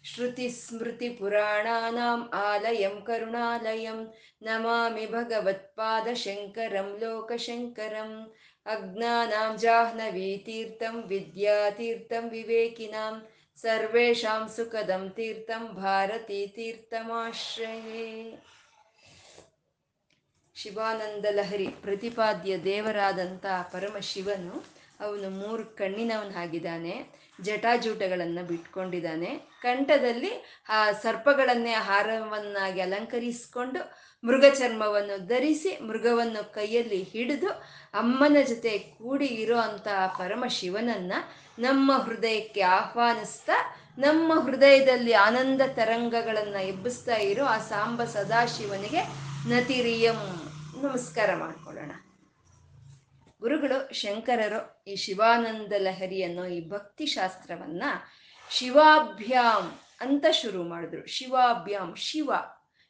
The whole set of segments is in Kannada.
ಪರಂ ಬ್ರಹ್ಮ ತಸ್ಮೈ ಶ್ರೀ ಗುರವೇ ನಮಃ श्रुतिस्मृतिपुराणानाम् आलयं करुणालयं नमामि भगवत्पादशङ्करं लोकशङ्करम् अज्ञानां जाह्नवीतीर्थं विद्यातीर्थं विवेकिनां सर्वेषां सुखदं तीर्थं ಭಾರತೀತೀರ್ಥಮಾಶ್ರಯೇ ಶಿವಾನಂದ ಲಹರಿ ಪ್ರತಿಪಾದ್ಯ ದೇವರಾದಂಥ ಪರಮಶಿವನು ಅವನು ಮೂರು ಕಣ್ಣಿನವನಾಗಿದ್ದಾನೆ ಜಟಾಜೂಟಗಳನ್ನು ಬಿಟ್ಕೊಂಡಿದ್ದಾನೆ. ಕಂಠದಲ್ಲಿ ಆ ಸರ್ಪಗಳನ್ನೇ ಹಾರವನ್ನಾಗಿ ಅಲಂಕರಿಸಿಕೊಂಡು ಮೃಗ ಚರ್ಮವನ್ನು ಧರಿಸಿ ಮೃಗವನ್ನು ಕೈಯಲ್ಲಿ ಹಿಡಿದು ಅಮ್ಮನ ಜೊತೆ ಕೂಡಿ ಇರೋ ಪರಮ ಶಿವನನ್ನ ನಮ್ಮ ಹೃದಯಕ್ಕೆ ಆಹ್ವಾನಿಸ್ತಾ, ನಮ್ಮ ಹೃದಯದಲ್ಲಿ ಆನಂದ ತರಂಗಗಳನ್ನು ಎಬ್ಬಿಸ್ತಾ ಇರೋ ಆ ಸಾಂಬ ಸದಾಶಿವನಿಗೆ ನತಿರಿಯಂ. ನಮಸ್ಕಾರ ಮಾಡ್ಕೊಳ್ಳೋಣ. ಗುರುಗಳು ಶಂಕರರು ಈ ಶಿವಾನಂದ ಲಹರಿ ಅನ್ನೋ ಈ ಭಕ್ತಿ ಶಾಸ್ತ್ರವನ್ನ ಶಿವಾಭ್ಯಾಮ್ ಅಂತ ಶುರು ಮಾಡಿದ್ರು. ಶಿವಾಭ್ಯಾಮ್ ಶಿವ.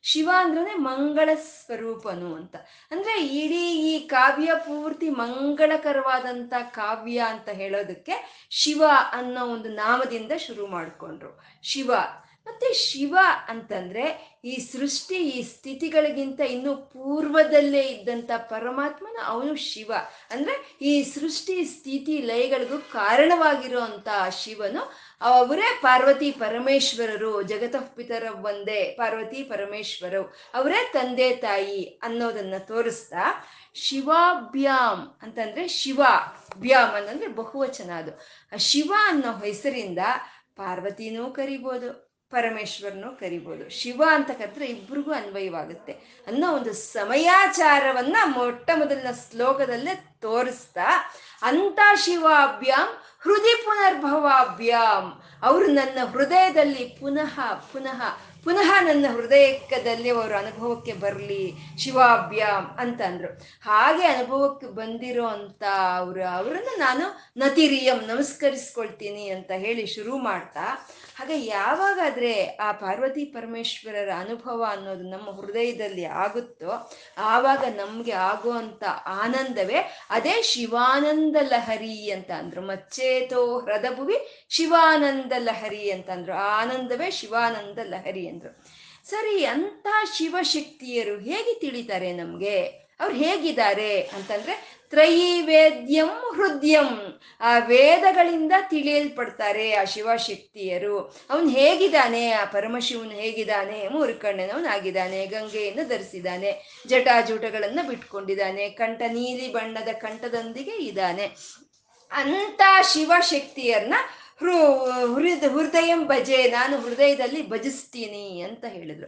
ಶಿವ ಅಂದ್ರೆ ಮಂಗಳ ಸ್ವರೂಪನು ಅಂತ. ಅಂದ್ರೆ ಇಡೀ ಈ ಕಾವ್ಯ ಪೂರ್ತಿ ಮಂಗಳಕರವಾದಂತ ಕಾವ್ಯ ಅಂತ ಹೇಳೋದಕ್ಕೆ ಶಿವ ಅನ್ನೋ ಒಂದು ನಾಮದಿಂದ ಶುರು ಮಾಡಿಕೊಂಡ್ರು. ಶಿವ. ಮತ್ತೆ ಶಿವ ಅಂತಂದ್ರೆ ಈ ಸೃಷ್ಟಿ, ಈ ಸ್ಥಿತಿಗಳಿಗಿಂತ ಇನ್ನು ಪೂರ್ವದಲ್ಲೇ ಇದ್ದಂತ ಪರಮಾತ್ಮನ ಅವನು ಶಿವ. ಅಂದ್ರೆ ಈ ಸೃಷ್ಟಿ, ಸ್ಥಿತಿ, ಲಯಗಳಿಗೂ ಕಾರಣವಾಗಿರೋ ಅಂತ ಶಿವನು ಅವರೇ ಪಾರ್ವತಿ ಪರಮೇಶ್ವರರು, ಜಗತಃ ಪಿತರ ಒಂದೇ ಪಾರ್ವತಿ ಪರಮೇಶ್ವರರು. ಅವರೇ ತಂದೆ, ತಾಯಿ ಅನ್ನೋದನ್ನ ತೋರಿಸ್ತಾ ಶಿವಾಭ್ಯಾಮ್ ಅಂತಂದ್ರೆ ಶಿವ, ಭ್ಯಾಮ್ ಅಂತಂದ್ರೆ ಬಹುವಚನ ಅದು. ಶಿವ ಅನ್ನೋ ಹೆಸರಿಂದ ಪಾರ್ವತಿನೂ ಕರಿಬೋದು ಪರಮೇಶ್ವರನು ಕರಿಬೋದು. ಶಿವ ಅಂತ ಕರೆದ್ರೆ ಇಬ್ರಿಗೂ ಅನ್ವಯವಾಗುತ್ತೆ. ಅನ್ನೋ ಒಂದು ಸಮಯಾಚಾರವನ್ನ ಮೊಟ್ಟ ಮೊದಲಿನ ಶ್ಲೋಕದಲ್ಲೇ ತೋರಿಸ್ತಾ, ಅಂತ ಶಿವಾಭ್ಯಾಮ್ ಹೃದಯ ಪುನರ್ಭವಾಭ್ಯಾಮ್ ಅವರು ನನ್ನ ಹೃದಯದಲ್ಲಿ ಪುನಃ ಪುನಃ ಪುನಃ ನನ್ನ ಹೃದಯಕ್ಕದಲ್ಲಿ ಅವರು ಅನುಭವಕ್ಕೆ ಬರಲಿ ಶಿವಾಭ್ಯಾಮ್ ಅಂತ ಅಂದ್ರು. ಹಾಗೆ ಅನುಭವಕ್ಕೆ ಬಂದಿರೋ ಅಂತ ಅವರು, ಅವರನ್ನು ನಾನು ನತಿರಿಯಂ ನಮಸ್ಕರಿಸ್ಕೊಳ್ತೀನಿ ಅಂತ ಹೇಳಿ ಶುರು ಮಾಡ್ತಾ ಹಾಗೆ ಯಾವಾಗಾದ್ರೆ ಆ ಪಾರ್ವತಿ ಪರಮೇಶ್ವರರ ಅನುಭವ ಅನ್ನೋದು ನಮ್ಮ ಹೃದಯದಲ್ಲಿ ಆಗುತ್ತೋ, ಆವಾಗ ನಮ್ಗೆ ಆಗುವಂತ ಆನಂದವೇ ಅದೇ ಶಿವಾನಂದ ಲಹರಿ ಅಂತ ಅಂದ್ರು. ಮಚ್ಚೇತೋ ಹೃದಭುವಿ ಶಿವಾನಂದ ಲಹರಿ ಅಂತ ಅಂದ್ರು. ಆನಂದವೇ ಶಿವಾನಂದ ಲಹರಿ ಅಂದ್ರು. ಸರಿ ಅಂತ ಶಿವಶಕ್ತಿಯರು ಹೇಗೆ ತಿಳಿತಾರೆ ನಮ್ಗೆ? ಅವ್ರು ಹೇಗಿದ್ದಾರೆ ಅಂತಂದ್ರೆ ತ್ರಯಿ ವೇದ್ಯಂ ಹೃದಯಂ. ಆ ವೇದಗಳಿಂದ ತಿಳಿಯಲ್ಪಡ್ತಾರೆ ಆ ಶಿವಶಕ್ತಿಯರು. ಅವನು ಹೇಗಿದ್ದಾನೆ? ಆ ಪರಮಶಿವನು ಹೇಗಿದ್ದಾನೆ? ಮೂರ್ಕಣ್ಣನವನಾಗಿದ್ದಾನೆ ಗಂಗೆಯನ್ನು ಧರಿಸಿದ್ದಾನೆ. ಜಟಾಜೂಟಗಳನ್ನು ಬಿಟ್ಕೊಂಡಿದ್ದಾನೆ. ಕಂಠ ನೀಲಿ ಬಣ್ಣದ ಕಂಠದೊಂದಿಗೆ ಇದ್ದಾನೆ. ಅಂತ ಶಿವಶಕ್ತಿಯರನ್ನ ಹೃ, ಹೃದ, ಹೃದಯಂ ಭಜೆ, ನಾನು ಹೃದಯದಲ್ಲಿ ಭಜಿಸ್ತೀನಿ ಅಂತ ಹೇಳಿದ್ರು.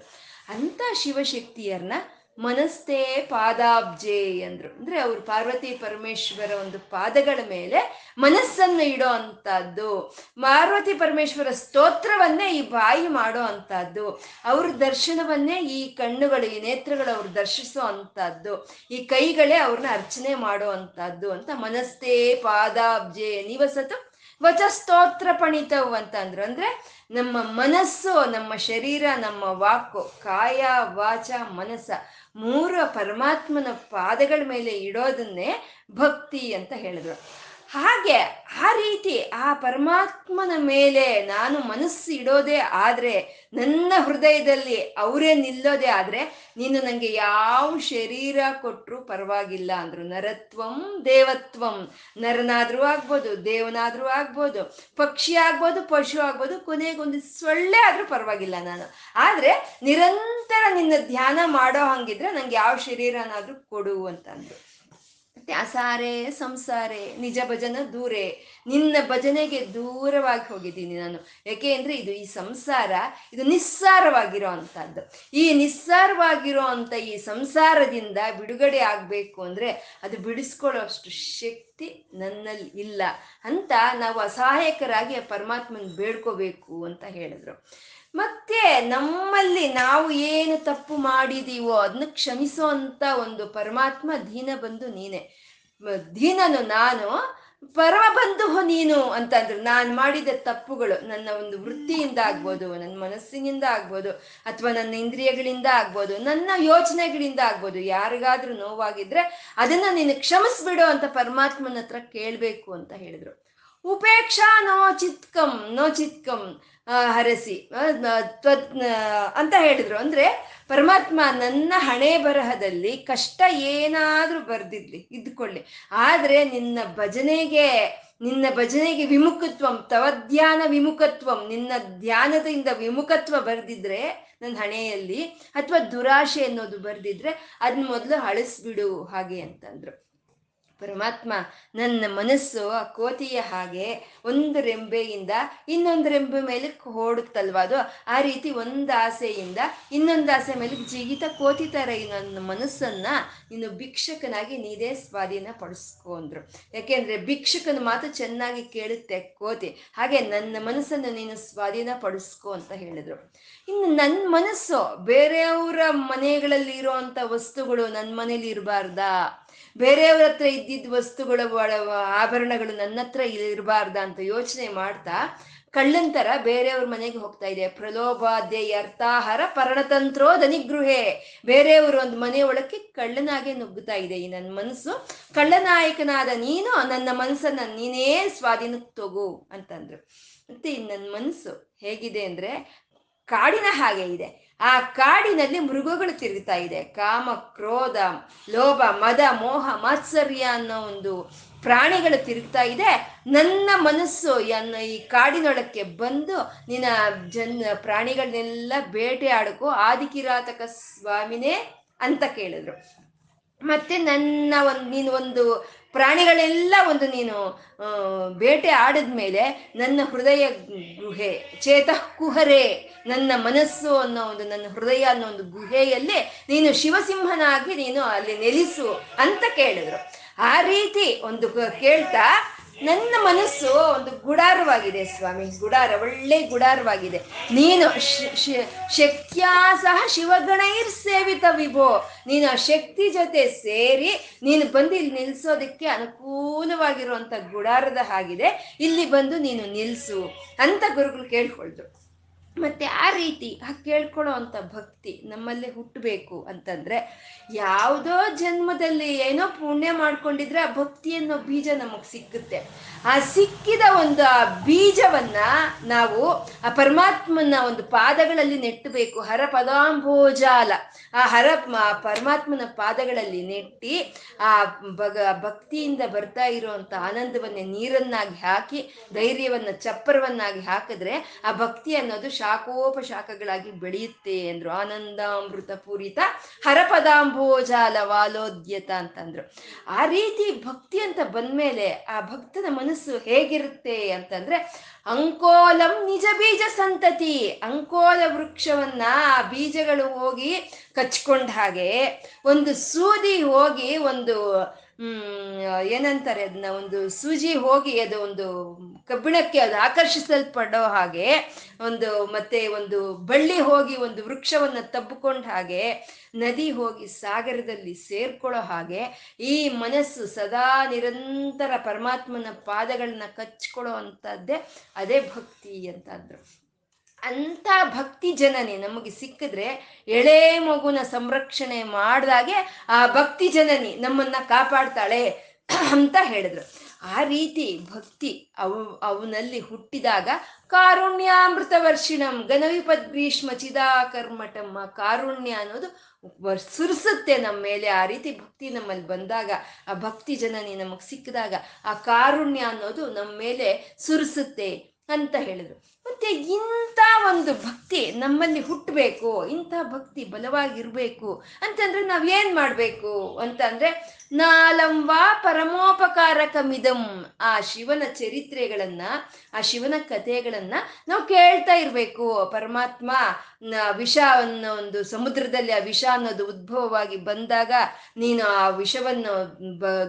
ಅಂತ ಶಿವಶಕ್ತಿಯರನ್ನ ಮನಸ್ತೆ ಪಾದಾಬ್ಜೆ ಅಂದ್ರು. ಅಂದ್ರೆ ಅವ್ರು ಪಾರ್ವತಿ ಪರಮೇಶ್ವರ ಒಂದು ಪಾದಗಳ ಮೇಲೆ ಮನಸ್ಸನ್ನು ಇಡೋ ಅಂತದ್ದು ಪಾರ್ವತಿ ಪರಮೇಶ್ವರ ಸ್ತೋತ್ರವನ್ನೇ ಈ ಬಾಯಿ ಮಾಡೋ ಅಂತದ್ದು ಅವ್ರ ದರ್ಶನವನ್ನೇ ಈ ಕಣ್ಣುಗಳು, ಈ ನೇತ್ರಗಳು ಅವ್ರು ದರ್ಶಿಸೋ ಅಂತದ್ದು ಈ ಕೈಗಳೇ ಅವ್ರನ್ನ ಅರ್ಚನೆ ಮಾಡೋ ಅಂತದ್ದು ಅಂತ ಮನಸ್ತೆ ಪಾದಾಬ್ಜೆ ನಿವಸತು ವಚಸ್ತೋತ್ರ ಪಣಿತವು ಅಂತ ಅಂದ್ರು. ಅಂದ್ರೆ ನಮ್ಮ ಮನಸ್ಸು, ನಮ್ಮ ಶರೀರ, ನಮ್ಮ ವಾಕು, ಕಾಯ, ವಾಚ, ಮನಸ್ಸ ಮೂರು ಪರಮಾತ್ಮನ ಪಾದಗಳ ಮೇಲೆ ಇಡೋದನ್ನೇ ಭಕ್ತಿ ಅಂತ ಹೇಳಿದ್ರು. ಹಾಗೆ ಆ ರೀತಿ ಆ ಪರಮಾತ್ಮನ ಮೇಲೆ ನಾನು ಮನಸ್ಸು ಇಡೋದೇ ಆದ್ರೆ, ನನ್ನ ಹೃದಯದಲ್ಲಿ ಅವರೇ ನಿಲ್ಲೋದೇ ಆದ್ರೆ, ನೀನು ನನಗೆ ಯಾವ ಶರೀರ ಕೊಟ್ಟರು ಪರವಾಗಿಲ್ಲ ಅಂದ್ರು. ನರತ್ವಂ, ದೇವತ್ವಂ. ನರನಾದರೂ ಆಗ್ಬೋದು, ದೇವನಾದರೂ ಆಗ್ಬೋದು, ಪಕ್ಷಿ ಆಗ್ಬೋದು, ಪಶು ಆಗ್ಬೋದು ಕೊನೆಗೊಂದು ಸೊಳ್ಳೆ ಆದರೂ ಪರವಾಗಿಲ್ಲ ನಾನು. ಆದ್ರೆ ನಿರಂತರ ನಿನ್ನ ಧ್ಯಾನ ಮಾಡೋ ಹಂಗಿದ್ರೆ ನಂಗೆ ಯಾವ ಶರೀರನಾದರೂ ಕೊಡು ಅಂತಂದ್ರು. ತ್ಯಾಸಾರೆ ಸಂಸಾರೆ, ನಿಜ ಭಜನ ದೂರೆ. ನಿನ್ನ ಭಜನೆಗೆ ದೂರವಾಗಿ ಹೋಗಿದ್ದೀನಿ ನಾನು. ಯಾಕೆ ಅಂದ್ರೆ ಇದು ಈ ಸಂಸಾರ, ಇದು ನಿಸ್ಸಾರವಾಗಿರೋ ಅಂಥದ್ದು ಈ ನಿಸ್ಸಾರವಾಗಿರೋ ಅಂತ ಈ ಸಂಸಾರದಿಂದ ಬಿಡುಗಡೆ ಆಗಬೇಕು ಅಂದ್ರೆ ಅದು ಬಿಡಿಸ್ಕೊಳ್ಳೋ ಅಷ್ಟು ಶಕ್ತಿ ನನ್ನಲ್ಲಿ ಇಲ್ಲ ಅಂತ ನಾವು ಅಸಹಾಯಕರಾಗಿ ಪರಮಾತ್ಮನ ಬೇಡ್ಕೋಬೇಕು ಅಂತ ಹೇಳಿದ್ರು. ಮತ್ತೆ ನಮ್ಮಲ್ಲಿ ನಾವು ಏನು ತಪ್ಪು ಮಾಡಿದೀವೋ ಅದನ್ನ ಕ್ಷಮಿಸೋ ಅಂತ ಒಂದು ಪರಮಾತ್ಮ ದೀನ ಬಂದು ನೀನೆ. ದೀನನು ನಾನು ಪರಮ ಬಂಧು ನೀನು ಅಂತಂದ್ರು. ನಾನು ಮಾಡಿದ ತಪ್ಪುಗಳು ನನ್ನ ಒಂದು ವೃತ್ತಿಯಿಂದ ಆಗ್ಬೋದು, ನನ್ನ ಮನಸ್ಸಿನಿಂದ ಆಗ್ಬೋದು, ಅಥವಾ ನನ್ನ ಇಂದ್ರಿಯಗಳಿಂದ ಆಗ್ಬೋದು, ನನ್ನ ಯೋಚನೆಗಳಿಂದ ಆಗ್ಬೋದು. ಯಾರಿಗಾದ್ರೂ ನೋವಾಗಿದ್ರೆ ಅದನ್ನ ನೀನು ಕ್ಷಮಿಸ್ಬಿಡು ಅಂತ ಪರಮಾತ್ಮನ ಹತ್ರ ಕೇಳಬೇಕು ಅಂತ ಹೇಳಿದ್ರು. ಉಪೇಕ್ಷಾ ನೋ ಚಿತ್ಕಂ ನೋ ಚಿತ್ಕಂ ಹರಸಿ. ಅಂತ ಹೇಳಿದ್ರು. ಅಂದ್ರೆ ಪರಮಾತ್ಮ ನನ್ನ ಹಣೆ ಬರಹದಲ್ಲಿ ಕಷ್ಟ ಏನಾದ್ರೂ ಬರ್ದಿದ್ಲಿ, ಇದ್ಕೊಳ್ಳಿ. ಆದ್ರೆ ನಿನ್ನ ಭಜನೆಗೆ ನಿನ್ನ ಭಜನೆಗೆ ವಿಮುಖತ್ವಂ ತವಧ್ಯಾನ ವಿಮುಖತ್ವಂ, ನಿನ್ನ ಧ್ಯಾನದಿಂದ ವಿಮುಖತ್ವ ಬರ್ದಿದ್ರೆ, ನನ್ನ ಹಣೆಯಲ್ಲಿ, ಅಥವಾ ದುರಾಶೆ ಅನ್ನೋದು ಬರ್ದಿದ್ರೆ ಅದನ್ನ ಮೊದಲು ಅಳಿಸ್ಬಿಡು ಹಾಗೆ ಅಂತಂದ್ರು. ಪರಮಾತ್ಮ ನನ್ನ ಮನಸ್ಸು ಆ ಕೋತಿಯ ಹಾಗೆ ಒಂದು ರೆಂಬೆಯಿಂದ ಇನ್ನೊಂದು ರೆಂಬೆ ಮೇಲೆ ಓಡುತ್ತಲ್ವ? ಅದು ಆ ರೀತಿ ಒಂದು ಆಸೆಯಿಂದ ಇನ್ನೊಂದು ಆಸೆ ಮೇಲೆ ಜಿಗಿತ ಕೋತಿ ಥರ ನನ್ನ ಮನಸ್ಸನ್ನ ನೀನು ಭಿಕ್ಷಕನಾಗಿ ನೀದೇ ಸ್ವಾಧೀನ ಪಡಿಸ್ಕೊ ಅಂದ್ರು ಯಾಕೆಂದ್ರೆ ಭಿಕ್ಷಕನ ಮಾತು ಚೆನ್ನಾಗಿ ಕೇಳುತ್ತೆ ಕೋತಿ. ಹಾಗೆ ನನ್ನ ಮನಸ್ಸನ್ನು ನೀನು ಸ್ವಾಧೀನ ಪಡಿಸ್ಕೊ ಅಂತ ಹೇಳಿದ್ರು. ಇನ್ನು ನನ್ನ ಮನಸ್ಸು ಬೇರೆಯವರ ಮನೆಗಳಲ್ಲಿ ಇರುವಂತ ವಸ್ತುಗಳು ನನ್ನ ಮನೇಲಿ ಇರಬಾರ್ದಾ? ಬೇರೆಯವ್ರ ಹತ್ರ ಇದ್ದಿದ್ದ ವಸ್ತುಗಳ ಆಭರಣಗಳು ನನ್ನ ಹತ್ರ ಇರಬಾರ್ದ ಅಂತ ಯೋಚನೆ ಮಾಡ್ತಾ ಕಳ್ಳಂತರ ಬೇರೆಯವ್ರ ಮನೆಗೆ ಹೋಗ್ತಾ ಇದೆ. ಪ್ರಲೋಭಾದ್ಯ ಅರ್ಥಾಹಾರ ಪರಣತಂತ್ರೋ ದನಿಗೃಹೆ ಬೇರೆಯವರು ಒಂದು ಮನೆ ಒಳಕ್ಕೆ ಕಳ್ಳನಾಗೆ ನುಗ್ಗುತ್ತಾ ಇದೆ. ಈ ನನ್ನ ಮನಸ್ಸು ಕಳ್ಳನಾಯಕನಾದ ನೀನು, ನನ್ನ ಮನಸ್ಸನ್ನ ನೀನೇ ಸ್ವಾಧೀನಕ್ಕೆ ತಗೋ ಅಂತಂದ್ರು. ಮತ್ತೆ ನನ್ನ ಮನಸ್ಸು ಹೇಗಿದೆ ಅಂದ್ರೆ ಕಾಡಿನ ಹಾಗೆ ಇದೆ. ಆ ಕಾಡಿನಲ್ಲಿ ಮೃಗಗಳು ತಿರುಗ್ತಾ ಇದೆ. ಕಾಮ, ಕ್ರೋಧ, ಲೋಭ, ಮದ, ಮೋಹ, ಮಾತ್ಸರ್ಯ ಅನ್ನೋ ಒಂದು ಪ್ರಾಣಿಗಳು ತಿರುಗ್ತಾ ಇದೆ. ನನ್ನ ಮನಸ್ಸು ಎನ್ನ ಈ ಕಾಡಿನೊಳಕ್ಕೆ ಬಂದು ನಿನ್ನ ಜನ್ ಪ್ರಾಣಿಗಳನ್ನೆಲ್ಲ ಬೇಟೆ ಆಡಕೋ, ಆದಿಕಿರಾತಕ ಸ್ವಾಮಿನೇ ಅಂತ ಕೇಳಿದ್ರು. ಮತ್ತೆ ನನ್ನ ಒಂದು ನೀನು ಒಂದು ಪ್ರಾಣಿಗಳೆಲ್ಲ ಒಂದು ನೀನು ಬೇಟೆ ಆಡಿದ್ಮೇಲೆ ನನ್ನ ಹೃದಯ ಗುಹೆ, ಚೇತ ಕುಹರೆ, ನನ್ನ ಮನಸ್ಸು ಅನ್ನೋ ಒಂದು, ನನ್ನ ಹೃದಯ ಅನ್ನೋ ಒಂದು ಗುಹೆಯಲ್ಲಿ ನೀನು ಶಿವಸಿಂಹನಾಗಿ ನೀನು ಅಲ್ಲಿ ನೆಲೆಸು ಅಂತ ಕೇಳಿದ್ರು. ಆ ರೀತಿ ಒಂದು ಕೇಳ್ತಾ ನನ್ನ ಮನಸ್ಸು ಒಂದು ಗುಡಾರವಾಗಿದೆ ಸ್ವಾಮಿ, ಗುಡಾರ, ಒಳ್ಳೆ ಗುಡಾರವಾಗಿದೆ. ನೀನು ಶಕ್ತಿಯ ಸಹ ಶಿವಗಣೈರ್ ಸೇವಿತ ವಿಭೋ. ನೀನು ಆ ಶಕ್ತಿ ಜೊತೆ ಸೇರಿ ನೀನು ಬಂದು ಇಲ್ಲಿ ನಿಲ್ಸೋದಕ್ಕೆ ಅನುಕೂಲವಾಗಿರುವಂತ ಗುಡಾರದ ಹಾಗಿದೆ. ಇಲ್ಲಿ ಬಂದು ನೀನು ನಿಲ್ಸು ಅಂತ ಗುರುಗಳು ಕೇಳ್ಕೊಳ್ತು ಮತ್ತೆ ಆ ರೀತಿ ಆ ಕೇಳ್ಕೊಳ್ಳೋ ಅಂತ ಭಕ್ತಿ ನಮ್ಮಲ್ಲಿ ಹುಟ್ಟಬೇಕು ಅಂತಂದ್ರೆ ಯಾವುದೋ ಜನ್ಮದಲ್ಲಿ ಏನೋ ಪುಣ್ಯ ಮಾಡ್ಕೊಂಡಿದ್ರೆ ಆ ಭಕ್ತಿ ಅನ್ನೋ ಬೀಜ ನಮಗ್ ಸಿಕ್ಕುತ್ತೆ. ಆ ಸಿಕ್ಕಿದ ಒಂದು ಆ ಬೀಜವನ್ನ ನಾವು ಆ ಪರಮಾತ್ಮನ ಒಂದು ಪಾದಗಳಲ್ಲಿ ನೆಟ್ಟಬೇಕು. ಹರ ಪದಾಂಭೋಜಾಲ. ಆ ಹರ ಪರಮಾತ್ಮನ ಪಾದಗಳಲ್ಲಿ ನೆಟ್ಟಿ ಆ ಭಗ ಭಕ್ತಿಯಿಂದ ಬರ್ತಾ ಇರುವಂತ ಆನಂದವನ್ನೇ ನೀರನ್ನಾಗಿ ಹಾಕಿ, ಧೈರ್ಯವನ್ನ ಚಪ್ಪರವನ್ನಾಗಿ ಹಾಕಿದ್ರೆ ಆ ಭಕ್ತಿ ಅನ್ನೋದು ಶಾಖೋಪಶಾಖಗಳಾಗಿ ಬೆಳೆಯುತ್ತೆ ಅಂದ್ರು. ಆನಂದಾಮೃತ ಪೂರಿತ ಹರಪದಾಂಬೋಜಾಲ ವಾಲೋದ್ಯತ ಅಂತಂದ್ರು. ಆ ರೀತಿ ಭಕ್ತಿ ಅಂತ ಬಂದ್ಮೇಲೆ ಆ ಭಕ್ತನ ಮನಸ್ಸು ಹೇಗಿರುತ್ತೆ ಅಂತಂದ್ರೆ, ಅಂಕೋಲಂ ನಿಜ ಬೀಜ ಸಂತತಿ, ಅಂಕೋಲ ವೃಕ್ಷವನ್ನ ಆ ಬೀಜಗಳು ಹೋಗಿ ಕಚ್ಕೊಂಡ ಹಾಗೆ ಒಂದು ಸೂದಿ ಹೋಗಿ ಒಂದು ಏನಂತಾರೆ ಅದನ್ನ ಒಂದು ಸೂಜಿ ಹೋಗಿ ಅದು ಒಂದು ಕಬ್ಬಿಣಕ್ಕೆ ಅದು ಆಕರ್ಷಿಸಲ್ಪಡೋ ಹಾಗೆ, ಒಂದು ಮತ್ತೆ ಒಂದು ಬಳ್ಳಿ ಹೋಗಿ ಒಂದು ವೃಕ್ಷವನ್ನ ತಬ್ಬಿಕೊಂಡ ಹಾಗೆ, ನದಿ ಹೋಗಿ ಸಾಗರದಲ್ಲಿ ಸೇರ್ಕೊಳ್ಳೋ ಹಾಗೆ, ಈ ಮನಸ್ಸು ಸದಾ ನಿರಂತರ ಪರಮಾತ್ಮನ ಪಾದಗಳನ್ನ ಕಚ್ಕೊಳ್ಳೋ ಅಂತದ್ದೇ ಅದೇ ಭಕ್ತಿ ಅಂತಂದ್ರು. ಅಂಥ ಭಕ್ತಿ ಜನನಿ ನಮಗೆ ಸಿಕ್ಕಿದ್ರೆ ಎಳೆ ಮಗುನ ಸಂರಕ್ಷಣೆ ಮಾಡಿದಾಗೆ ಆ ಭಕ್ತಿ ಜನನಿ ನಮ್ಮನ್ನ ಕಾಪಾಡ್ತಾಳೆ ಅಂತ ಹೇಳಿದ್ರು. ಆ ರೀತಿ ಭಕ್ತಿ ಅವು, ಅವನಲ್ಲಿ ಹುಟ್ಟಿದಾಗ ಕಾರುಣ್ಯಾಮೃತ ವರ್ಷಿಣಂ ಗಣವಿಪದ್ ಭೀಷ್ಮ ಚಿದಾಕರ್ಮಟಮ್ಮ ಕಾರುಣ್ಯ ಅನ್ನೋದು ಸುರಿಸುತ್ತೆ ನಮ್ಮ ಮೇಲೆ ಆ ರೀತಿ ಭಕ್ತಿ ನಮ್ಮಲ್ಲಿ ಬಂದಾಗ, ಆ ಭಕ್ತಿ ಜನನಿ ನಮಗೆ ಸಿಕ್ಕಿದಾಗ ಆ ಕಾರುಣ್ಯ ಅನ್ನೋದು ನಮ್ಮ ಮೇಲೆ ಸುರಿಸುತ್ತೆ ಅಂತ ಹೇಳಿದ್ರು. ಮತ್ತೆ ಇಂಥ ಒಂದು ಭಕ್ತಿ ನಮ್ಮಲ್ಲಿ ಹುಟ್ಟಬೇಕು, ಇಂಥ ಭಕ್ತಿ ಬಲವಾಗಿರಬೇಕು ಅಂತಂದ್ರೆ ನಾವೇನ್ ಮಾಡ್ಬೇಕು ಅಂತಂದ್ರೆ ನಾಲಂಬ ಪರಮೋಪಕಾರಕಮಿದಂ ಆ ಶಿವನ ಚರಿತ್ರೆಗಳನ್ನ, ಆ ಶಿವನ ಕಥೆಗಳನ್ನ ನಾವು ಕೇಳ್ತಾ ಇರಬೇಕು. ಪರಮಾತ್ಮ ವಿಷ ಅನ್ನೋ ಒಂದು ಸಮುದ್ರದಲ್ಲಿ ಆ ವಿಷ ಅನ್ನೋದು ಉದ್ಭವವಾಗಿ ಬಂದಾಗ ನೀನು ಆ ವಿಷವನ್ನು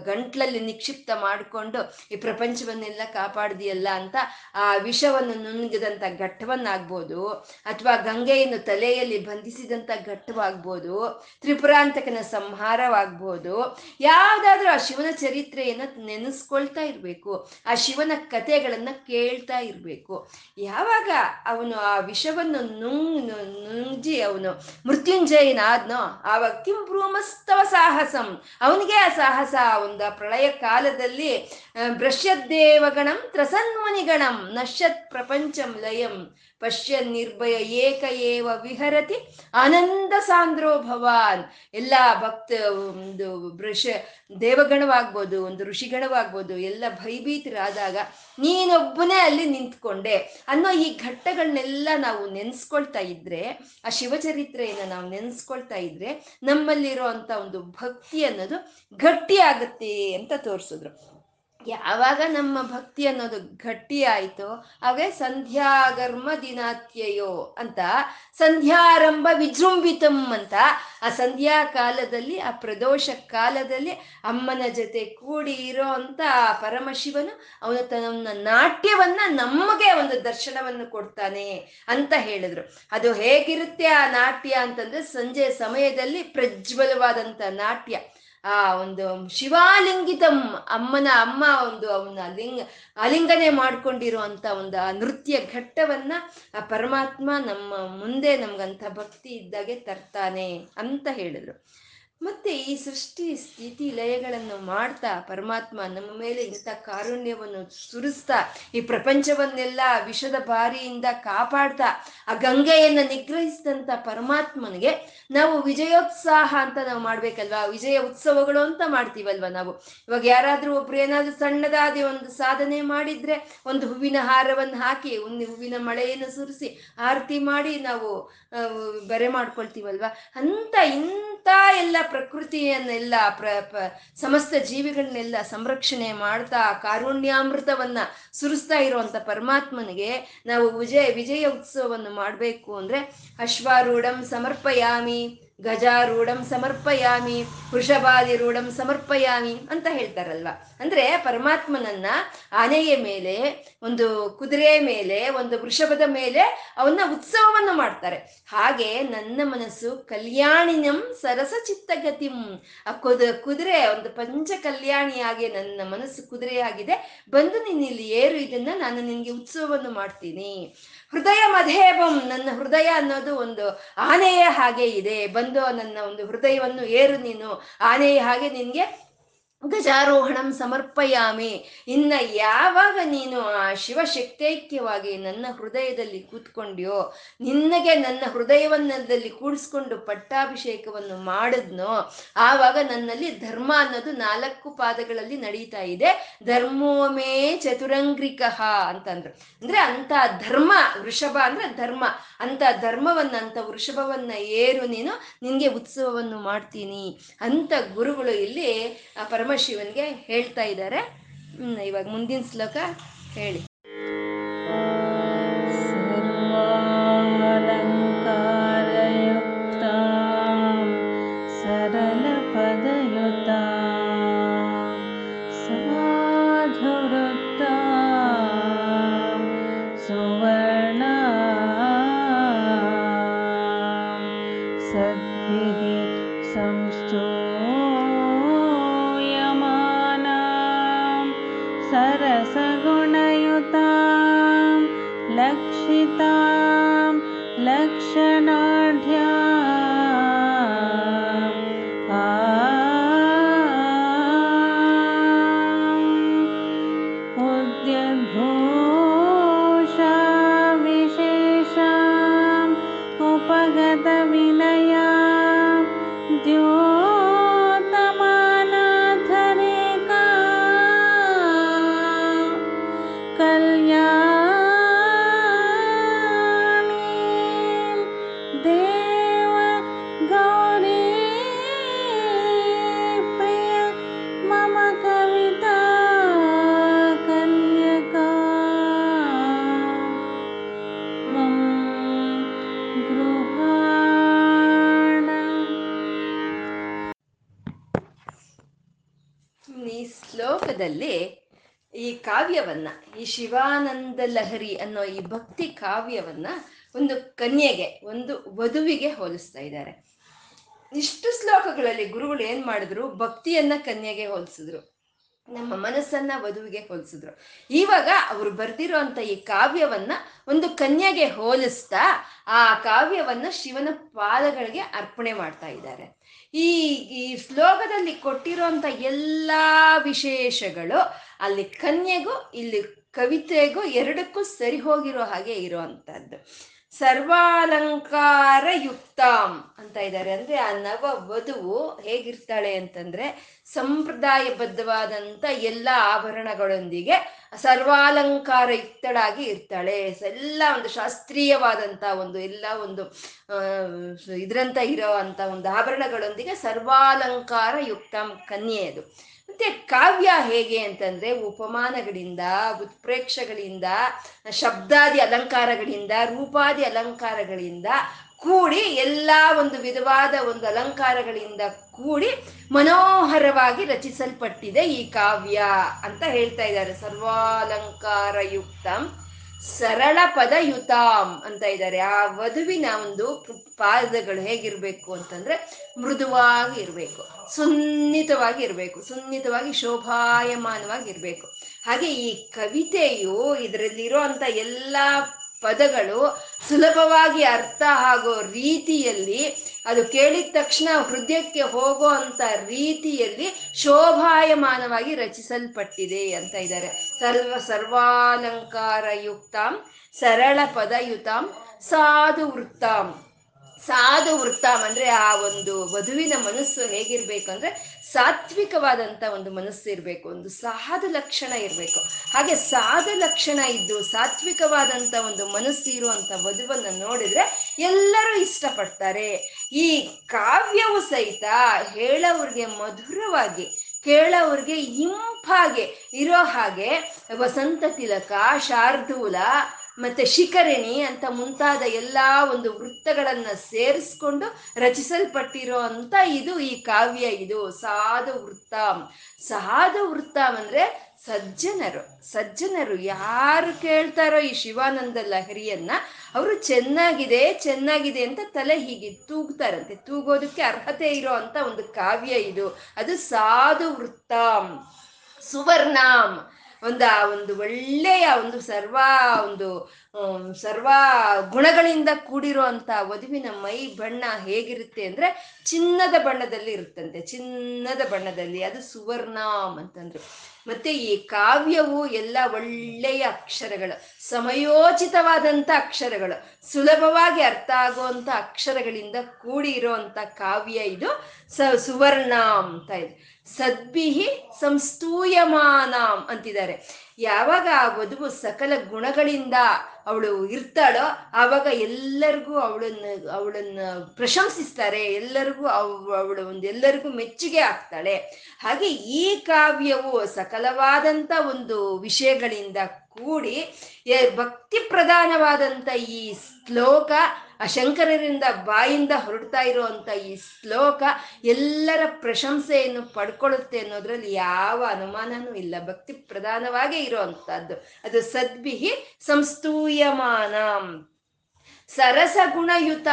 ಗಂಟ್ಲಲ್ಲಿ ನಿಕ್ಷಿಪ್ತ ಮಾಡಿಕೊಂಡು, ಈ ಪ್ರಪಂಚವನ್ನೆಲ್ಲ ಕಾಪಾಡ್ದಿಯಲ್ಲ ಅಂತ ಆ ವಿಷವನ್ನು ನುಂಗಿದಂಥ ಘಟ್ಟವನ್ನಾಗ್ಬೋದು ಅಥವಾ ಗಂಗೆಯನ್ನು ತಲೆಯಲ್ಲಿ ಬಂಧಿಸಿದಂತ ಘಟ್ಟವಾಗ್ಬೋದು, ತ್ರಿಪುರಾಂತಕನ ಸಂಹಾರವಾಗ್ಬೋದು, ಯಾವುದಾದ್ರೂ ಆ ಶಿವನ ಚರಿತ್ರೆಯನ್ನು ನೆನೆಸ್ಕೊಳ್ತಾ ಇರಬೇಕು, ಆ ಶಿವನ ಕಥೆಗಳನ್ನ ಕೇಳ್ತಾ ಇರಬೇಕು. ಯಾವಾಗ ಅವನು ಆ ವಿಷವನ್ನು ನುಂಗ್ ನುಂಜಿ ಅವನು ಮೃತ್ಯುಂಜಯನಾದ್ನೋ, ಆವಾಗ ಕಿಂ ಭ್ರೂಮಸ್ತವ ಸಾಹಸಂ. ಅವನಿಗೆ ಆ ಸಾಹಸ ಒಂದು ಪ್ರಳಯ ಕಾಲದಲ್ಲಿ ಭ್ರಶ್ಯದ್ದೇವಗಣಂ ತ್ರಸನ್ಮುನಿಗಣಂ ನಶ್ಯತ್ ಪ್ರಪಂಚಂ ಲಯಂ ಪಶ್ಯ ನಿರ್ಭಯ ಏಕ ಏವ ವಿಹರತಿ. ಆನಂದ ಸಾಂದ್ರೋ ಭವಾನ್. ಎಲ್ಲ ಭಕ್ತ, ಒಂದು ವೃಷ ದೇವಗಣವಾಗ್ಬೋದು, ಒಂದು ಋಷಿಗಣವಾಗ್ಬೋದು, ಎಲ್ಲ ಭಯಭೀತರಾದಾಗ ನೀನೊಬ್ಬನೇ ಅಲ್ಲಿ ನಿಂತ್ಕೊಂಡೆ. ಅನ್ನೋ ಈ ಘಟ್ಟಗಳನ್ನೆಲ್ಲ ನಾವು ನೆನ್ಸ್ಕೊಳ್ತಾ ಇದ್ರೆ, ಆ ಶಿವಚರಿತ್ರೆಯನ್ನು ನಾವು ನೆನ್ಸ್ಕೊಳ್ತಾ ಇದ್ರೆ ನಮ್ಮಲ್ಲಿರೋ ಅಂತ ಒಂದು ಭಕ್ತಿ ಅನ್ನೋದು ಗಟ್ಟಿ ಆಗುತ್ತೆ ಅಂತ ತೋರಿಸಿದ್ರು. ಯಾವಾಗ ನಮ್ಮ ಭಕ್ತಿ ಅನ್ನೋದು ಗಟ್ಟಿ ಹಾಗೆ ಸಂಧ್ಯಾಗರ್ಮ ದಿನಾತ್ಯಯೋ ಅಂತ ಸಂಧ್ಯಾರಂಭ ವಿಜೃಂಭಿತಂ ಅಂತ ಆ ಸಂಧ್ಯಾ ಕಾಲದಲ್ಲಿ, ಆ ಪ್ರದೋಷ ಕಾಲದಲ್ಲಿ ಅಮ್ಮನ ಜೊತೆ ಕೂಡಿ ಇರೋ ಅಂತ ಆ ಪರಮಶಿವನು ಅವನು ತನ್ನ ನಾಟ್ಯವನ್ನ ನಮಗೆ ಒಂದು ದರ್ಶನವನ್ನು ಕೊಡ್ತಾನೆ ಅಂತ ಹೇಳಿದ್ರು. ಅದು ಹೇಗಿರುತ್ತೆ ಆ ನಾಟ್ಯ ಅಂತಂದ್ರೆ ಸಂಜೆ ಸಮಯದಲ್ಲಿ ಪ್ರಜ್ವಲವಾದಂತ ನಾಟ್ಯ. ಆ ಒಂದು ಶಿವಾಲಿಂಗಿತಂ ಅಮ್ಮನ ಅಮ್ಮ ಒಂದು ಅವನ ಲಿಂಗ, ಅಲಿಂಗನೆ ಮಾಡ್ಕೊಂಡಿರುವಂತ ಒಂದು ಆ ನೃತ್ಯ ಘಟ್ಟವನ್ನ ಆ ಪರಮಾತ್ಮ ನಮ್ಮ ಮುಂದೆ ನಮ್ಗಂತ ಭಕ್ತಿ ಇದ್ದಾಗೆ ತರ್ತಾನೆ ಅಂತ ಹೇಳಿದ್ರು. ಮತ್ತೆ ಈ ಸೃಷ್ಟಿ ಸ್ಥಿತಿ ಲಯಗಳನ್ನು ಮಾಡ್ತಾ ಪರಮಾತ್ಮ ನಮ್ಮ ಮೇಲೆ ಇಂಥ ಕಾರುಣ್ಯವನ್ನು ಸುರಿಸ್ತಾ ಈ ಪ್ರಪಂಚವನ್ನೆಲ್ಲ ವಿಷದ ಬಾರಿಯಿಂದ ಕಾಪಾಡ್ತಾ ಆ ಗಂಗೆಯನ್ನು ನಿಗ್ರಹಿಸಿದಂಥ ಪರಮಾತ್ಮನಿಗೆ ನಾವು ವಿಜಯೋತ್ಸಾಹ ಅಂತ ನಾವು ಮಾಡ್ಬೇಕಲ್ವಾ? ವಿಜಯ ಉತ್ಸವಗಳು ಅಂತ ಮಾಡ್ತೀವಲ್ವ ನಾವು? ಇವಾಗ ಯಾರಾದರೂ ಒಬ್ರು ಏನಾದರೂ ಸಣ್ಣದಾದ ಒಂದು ಸಾಧನೆ ಮಾಡಿದ್ರೆ ಒಂದು ಹೂವಿನ ಹಾರವನ್ನು ಹಾಕಿ ಒಂದು ಹೂವಿನ ಮಳೆಯನ್ನು ಸುರಿಸಿ ಆರತಿ ಮಾಡಿ ನಾವು ಬರೆ ಮಾಡ್ಕೊಳ್ತೀವಲ್ವಾ? ಅಂತ ಇಂಥ ಎಲ್ಲ ಪ್ರಕೃತಿಯನ್ನೆಲ್ಲ ಪ್ರ ಸಮಸ್ತ ಜೀವಿಗಳನ್ನೆಲ್ಲ ಸಂರಕ್ಷಣೆ ಮಾಡ್ತಾ ಕಾರುಣ್ಯಾಮೃತವನ್ನ ಸುರಿಸ್ತಾ ಇರುವಂತ ಪರಮಾತ್ಮನಿಗೆ ನಾವು ವಿಜಯ ವಿಜಯ ಉತ್ಸವವನ್ನು ಮಾಡಬೇಕು ಅಂದ್ರೆ ಅಶ್ವಾರೂಢಂ ಸಮರ್ಪಯಾಮಿ. ಗಜಾರೂಢಂ ಸಮರ್ಪಯಾಮಿ, ವೃಷಭಾದಿರೂಢಂ ಸಮರ್ಪಯಾಮಿ ಅಂತ ಹೇಳ್ತಾರಲ್ವ? ಅಂದ್ರೆ ಪರಮಾತ್ಮನನ್ನ ಆನೆಯ ಮೇಲೆ, ಒಂದು ಕುದುರೆ ಮೇಲೆ, ಒಂದು ವೃಷಭದ ಮೇಲೆ ಅವನ್ನ ಉತ್ಸವವನ್ನು ಮಾಡ್ತಾರೆ. ಹಾಗೆ ನನ್ನ ಮನಸ್ಸು ಕಲ್ಯಾಣಿನಂ ಸರಸ ಚಿತ್ತಗತಿಂ ಆ ಕುದ, ಕುದುರೆ, ಒಂದು ಪಂಚ ಕಲ್ಯಾಣಿಯಾಗಿ ನನ್ನ ಮನಸ್ಸು ಕುದುರೆಯಾಗಿದೆ. ಬಂದು ನೀನು ಇಲ್ಲಿ ಏರು, ಇದನ್ನ ನಾನು ನಿನಗೆ ಉತ್ಸವವನ್ನು ಮಾಡ್ತೀನಿ. ಹೃದಯ ಮಧೇಬಂ, ನನ್ನ ಹೃದಯ ಅನ್ನೋದು ಒಂದು ಆನೆಯ ಹಾಗೆ ಇದೆ. ಬಂದು ನನ್ನ ಒಂದು ಹೃದಯವನ್ನು ಏರು ನೀನು. ಆನೆಯ ಹಾಗೆ ನಿನ್ಗೆ ಗಜಾರೋಹಣಂ ಸಮರ್ಪಯಾಮಿ. ಇನ್ನ ಯಾವಾಗ ನೀನು ಆ ಶಿವಶಕ್ತೈಕ್ಯವಾಗಿ ನನ್ನ ಹೃದಯದಲ್ಲಿ ಕೂತ್ಕೊಂಡ್ಯೋ, ನಿನ್ನಗೆ ನನ್ನ ಹೃದಯವನ್ನದಲ್ಲಿ ಕೂಡಿಸ್ಕೊಂಡು ಪಟ್ಟಾಭಿಷೇಕವನ್ನು ಮಾಡಿದ್ನೋ, ಆವಾಗ ನನ್ನಲ್ಲಿ ಧರ್ಮ ಅನ್ನೋದು ನಾಲ್ಕು ಪಾದಗಳಲ್ಲಿ ನಡೀತಾ ಇದೆ. ಧರ್ಮೋಮೇ ಚತುರಂಗ್ರಿಕಃ ಅಂತಂದ್ರು. ಅಂದ್ರೆ ಅಂತ ಧರ್ಮ, ವೃಷಭ ಅಂದ್ರೆ ಧರ್ಮ. ಅಂತ ಧರ್ಮವನ್ನ, ಅಂತ ವೃಷಭವನ್ನ ಏರು ನೀನು, ನಿನ್ಗೆ ಉತ್ಸವವನ್ನು ಮಾಡ್ತೀನಿ. ಅಂತ ಗುರುಗಳು ಇಲ್ಲಿ ಪರಮ ಶಿವನ್ಗೆ ಹೇಳ್ತಾ ಇದ್ದಾರೆ. ಇವಾಗ ಮುಂದಿನ ಶ್ಲೋಕ ಹೇಳಿ. लक्षितां लक्षणाढ्या ಕಾವ್ಯವನ್ನ, ಈ ಶಿವಾನಂದ ಲಹರಿ ಅನ್ನೋ ಈ ಭಕ್ತಿ ಕಾವ್ಯವನ್ನ ಒಂದು ಕನ್ಯೆಗೆ, ಒಂದು ವಧುವಿಗೆ ಹೋಲಿಸ್ತಾ ಇದ್ದಾರೆ. ಇಷ್ಟು ಶ್ಲೋಕಗಳಲ್ಲಿ ಗುರುಗಳು ಏನ್ ಮಾಡಿದ್ರು? ಭಕ್ತಿಯನ್ನ ಕನ್ಯೆಗೆ ಹೋಲಿಸಿದ್ರು. ನಮ್ಮ ಮನಸ್ಸನ್ನ ವಧುವಿಗೆ ಹೋಲಿಸಿದ್ರು. ಇವಾಗ ಅವರು ಬರ್ದಿರೋ ಈ ಕಾವ್ಯವನ್ನ ಒಂದು ಕನ್ಯೆಗೆ ಹೋಲಿಸ್ತಾ ಆ ಕಾವ್ಯವನ್ನ ಶಿವನ ಪಾದಗಳಿಗೆ ಅರ್ಪಣೆ ಮಾಡ್ತಾ ಇದ್ದಾರೆ. ಈ ಈ ಶ್ಲೋಕದಲ್ಲಿ ಕೊಟ್ಟಿರುವಂತ ಎಲ್ಲಾ ವಿಶೇಷಗಳು ಅಲ್ಲಿ ಕನ್ಯೆಗೂ, ಇಲ್ಲಿ ಕವಿತೆಗೂ ಎರಡಕ್ಕೂ ಸರಿ ಹೋಗಿರೋ ಹಾಗೆ ಇರುವಂತಹದ್ದು. ಸರ್ವಾಲಂಕಾರ ಯುಕ್ತಾಂ ಅಂತ ಇದ್ದಾರೆ. ಅಂದ್ರೆ ಆ ನವ ವಧುವು ಹೇಗಿರ್ತಾಳೆ ಅಂತಂದ್ರೆ ಸಂಪ್ರದಾಯಬದ್ಧವಾದಂತ ಎಲ್ಲ ಆಭರಣಗಳೊಂದಿಗೆ ಸರ್ವಾಲಂಕಾರ ಯುಕ್ತಳಾಗಿ ಇರ್ತಾಳೆ. ಎಲ್ಲ ಒಂದು ಶಾಸ್ತ್ರೀಯವಾದಂತ ಒಂದು, ಎಲ್ಲ ಒಂದು ಇದ್ರಂತ ಇರೋ ಅಂತ ಒಂದು ಆಭರಣಗಳೊಂದಿಗೆ ಸರ್ವಾಲಂಕಾರ ಯುಕ್ತ ಕನ್ಯೆ ಅದು. ಮತ್ತೆ ಕಾವ್ಯ ಹೇಗೆ ಅಂತಂದ್ರೆ ಉಪಮಾನಗಳಿಂದ, ಉತ್ಪ್ರೇಕ್ಷಗಳಿಂದ, ಶಬ್ದಾದಿ ಅಲಂಕಾರಗಳಿಂದ, ರೂಪಾದಿ ಅಲಂಕಾರಗಳಿಂದ ಕೂಡಿ ಎಲ್ಲ ಒಂದು ವಿಧವಾದ ಒಂದು ಅಲಂಕಾರಗಳಿಂದ ಕೂಡಿ ಮನೋಹರವಾಗಿ ರಚಿಸಲ್ಪಟ್ಟಿದೆ ಈ ಕಾವ್ಯ ಅಂತ ಹೇಳ್ತಾ ಇದ್ದಾರೆ. ಸರ್ವಾಲಂಕಾರ ಯುಕ್ತಂ ಸರಳ ಪದಯುತಾಂ ಅಂತ ಇದ್ದಾರೆ. ಆ ವಧುವಿನ ಒಂದು ಪಾದಗಳು ಹೇಗಿರ್ಬೇಕು ಅಂತಂದ್ರೆ ಮೃದುವಾಗಿ ಇರಬೇಕು, ಸುನ್ನಿತವಾಗಿ ಇರಬೇಕು, ಸುನ್ನಿತವಾಗಿ ಶೋಭಾಯಮಾನವಾಗಿ ಇರಬೇಕು. ಹಾಗೆ ಈ ಕವಿತೆಯು ಇದರಲ್ಲಿರೋ ಅಂತ ಎಲ್ಲ ಪದಗಳು ಸುಲಭವಾಗಿ ಅರ್ಥ ಆಗೋ ರೀತಿಯಲ್ಲಿ, ಅದು ಕೇಳಿದ ತಕ್ಷಣ ಹೃದಯಕ್ಕೆ ಹೋಗೋ ಅಂತ ರೀತಿಯಲ್ಲಿ ಶೋಭಾಯಮಾನವಾಗಿ ರಚಿಸಲ್ಪಟ್ಟಿದೆ ಅಂತ ಇದ್ದಾರೆ. ಸರ್ವ ಸರ್ವಾಲಂಕಾರ ಯುಕ್ತಾಂ ಸರಳ ಪದಯುತಾಂ ಸಾಧು ವೃತ್ತಾಂ ಸಾಧು ವೃತ್ತಾಂ ಅಂದ್ರೆ ಆ ಒಂದು ವಧುವಿನ ಮನಸ್ಸು ಹೇಗಿರ್ಬೇಕು ಅಂದ್ರೆ ಸಾತ್ವಿಕವಾದಂತ ಒಂದು ಮನಸ್ಸು ಇರಬೇಕು, ಒಂದು ಸಾಧು ಲಕ್ಷಣ ಇರಬೇಕು. ಹಾಗೆ ಸಾಧ ಲಕ್ಷಣ ಇದ್ದು ಸಾತ್ವಿಕವಾದಂತ ಒಂದು ಮನಸ್ಸು ಇರುವಂತ ವಧುವನ್ನ ನೋಡಿದ್ರೆ ಎಲ್ಲರೂ ಇಷ್ಟಪಡ್ತಾರೆ. ಈ ಕಾವ್ಯವು ಸಹಿತ ಹೇಳೋವ್ರಿಗೆ ಮಧುರವಾಗಿ, ಕೇಳೋವ್ರಿಗೆ ಇಂಪಾಗೆ ಇರೋ ಹಾಗೆ ವಸಂತ ತಿಲಕ, ಶಾರ್ದೂಲ ಮತ್ತೆ ಶಿಖರಣಿ ಅಂತ ಮುಂತಾದ ಎಲ್ಲ ಒಂದು ವೃತ್ತಗಳನ್ನ ಸೇರಿಸ್ಕೊಂಡು ರಚಿಸಲ್ಪಟ್ಟಿರೋ ಅಂತ ಇದು ಈ ಕಾವ್ಯ. ಇದು ಸಾಧು ವೃತ್ತ. ಸಾಧು ವೃತ್ತ ಅಂದ್ರೆ ಸಜ್ಜನರು. ಸಜ್ಜನರು ಯಾರು ಕೇಳ್ತಾರೋ ಈ ಶಿವಾನಂದ ಲಹರಿಯನ್ನ ಅವರು ಚೆನ್ನಾಗಿದೆ ಚೆನ್ನಾಗಿದೆ ಅಂತ ತಲೆ ಹೀಗೆ ತೂಗ್ತಾರಂತೆ. ತೂಗೋದಕ್ಕೆ ಅರ್ಹತೆ ಇರೋ ಅಂತ ಒಂದು ಕಾವ್ಯ ಇದು. ಅದು ಸಾಧು ವೃತ್ತ. ಸುವರ್ಣಾಂ ಒಂದು ಆ ಒಂದು ಒಳ್ಳೆಯ ಒಂದು ಸರ್ವ ಒಂದು ಸರ್ವ ಗುಣಗಳಿಂದ ಕೂಡಿರುವಂತ ವಧುವಿನ ಮೈ ಬಣ್ಣ ಹೇಗಿರುತ್ತೆ ಅಂದ್ರೆ ಚಿನ್ನದ ಬಣ್ಣದಲ್ಲಿ ಇರುತ್ತಂತೆ. ಚಿನ್ನದ ಬಣ್ಣದಲ್ಲಿ, ಅದು ಸುವರ್ಣಾಮ್ ಅಂತಂದ್ರು. ಮತ್ತೆ ಈ ಕಾವ್ಯವು ಎಲ್ಲ ಒಳ್ಳೆಯ ಅಕ್ಷರಗಳು ಸಮಯೋಚಿತವಾದಂಥ ಅಕ್ಷರಗಳು, ಸುಲಭವಾಗಿ ಅರ್ಥ ಆಗುವಂಥ ಅಕ್ಷರಗಳಿಂದ ಕೂಡಿ ಇರುವಂಥ ಕಾವ್ಯ ಇದು. ಸ ಸುವರ್ಣ ಅಂತ ಇದೆ. ಸದ್ಭಿಹಿ ಸಂಸ್ತೂಯಮಾನಾಂ ಅಂತಿದ್ದಾರೆ. ಯಾವಾಗ ಆ ವಧುವು ಸಕಲ ಗುಣಗಳಿಂದ ಅವಳು ಇರ್ತಾಳೋ ಆವಾಗ ಎಲ್ಲರಿಗೂ ಅವಳನ್ನು ಅವಳನ್ನು ಪ್ರಶಂಸಿಸ್ತಾರೆ. ಎಲ್ಲರಿಗೂ ಅವಳು ಒಂದು ಎಲ್ಲರಿಗೂ ಮೆಚ್ಚುಗೆ ಆಗ್ತಾಳೆ. ಹಾಗೆ ಈ ಕಾವ್ಯವು ಸಕಲವಾದಂಥ ಒಂದು ವಿಷಯಗಳಿಂದ ಕೂಡಿ ಭಕ್ತಿ ಪ್ರಧಾನವಾದಂಥ ಈ ಶ್ಲೋಕ ಆ ಶಂಕರರಿಂದ ಬಾಯಿಂದ ಹೊರಡ್ತಾ ಇರುವಂತ ಈ ಶ್ಲೋಕ ಎಲ್ಲರ ಪ್ರಶಂಸೆಯನ್ನು ಪಡ್ಕೊಳ್ಳುತ್ತೆ ಅನ್ನೋದ್ರಲ್ಲಿ ಯಾವ ಅನುಮಾನನೂ ಇಲ್ಲ. ಭಕ್ತಿ ಪ್ರಧಾನವಾಗಿ ಇರುವಂತಹದ್ದು. ಅದು ಸದ್ಭಿಹಿ ಸಂಸ್ತೂಯಮಾನ. ಸರಸ ಗುಣಯುತ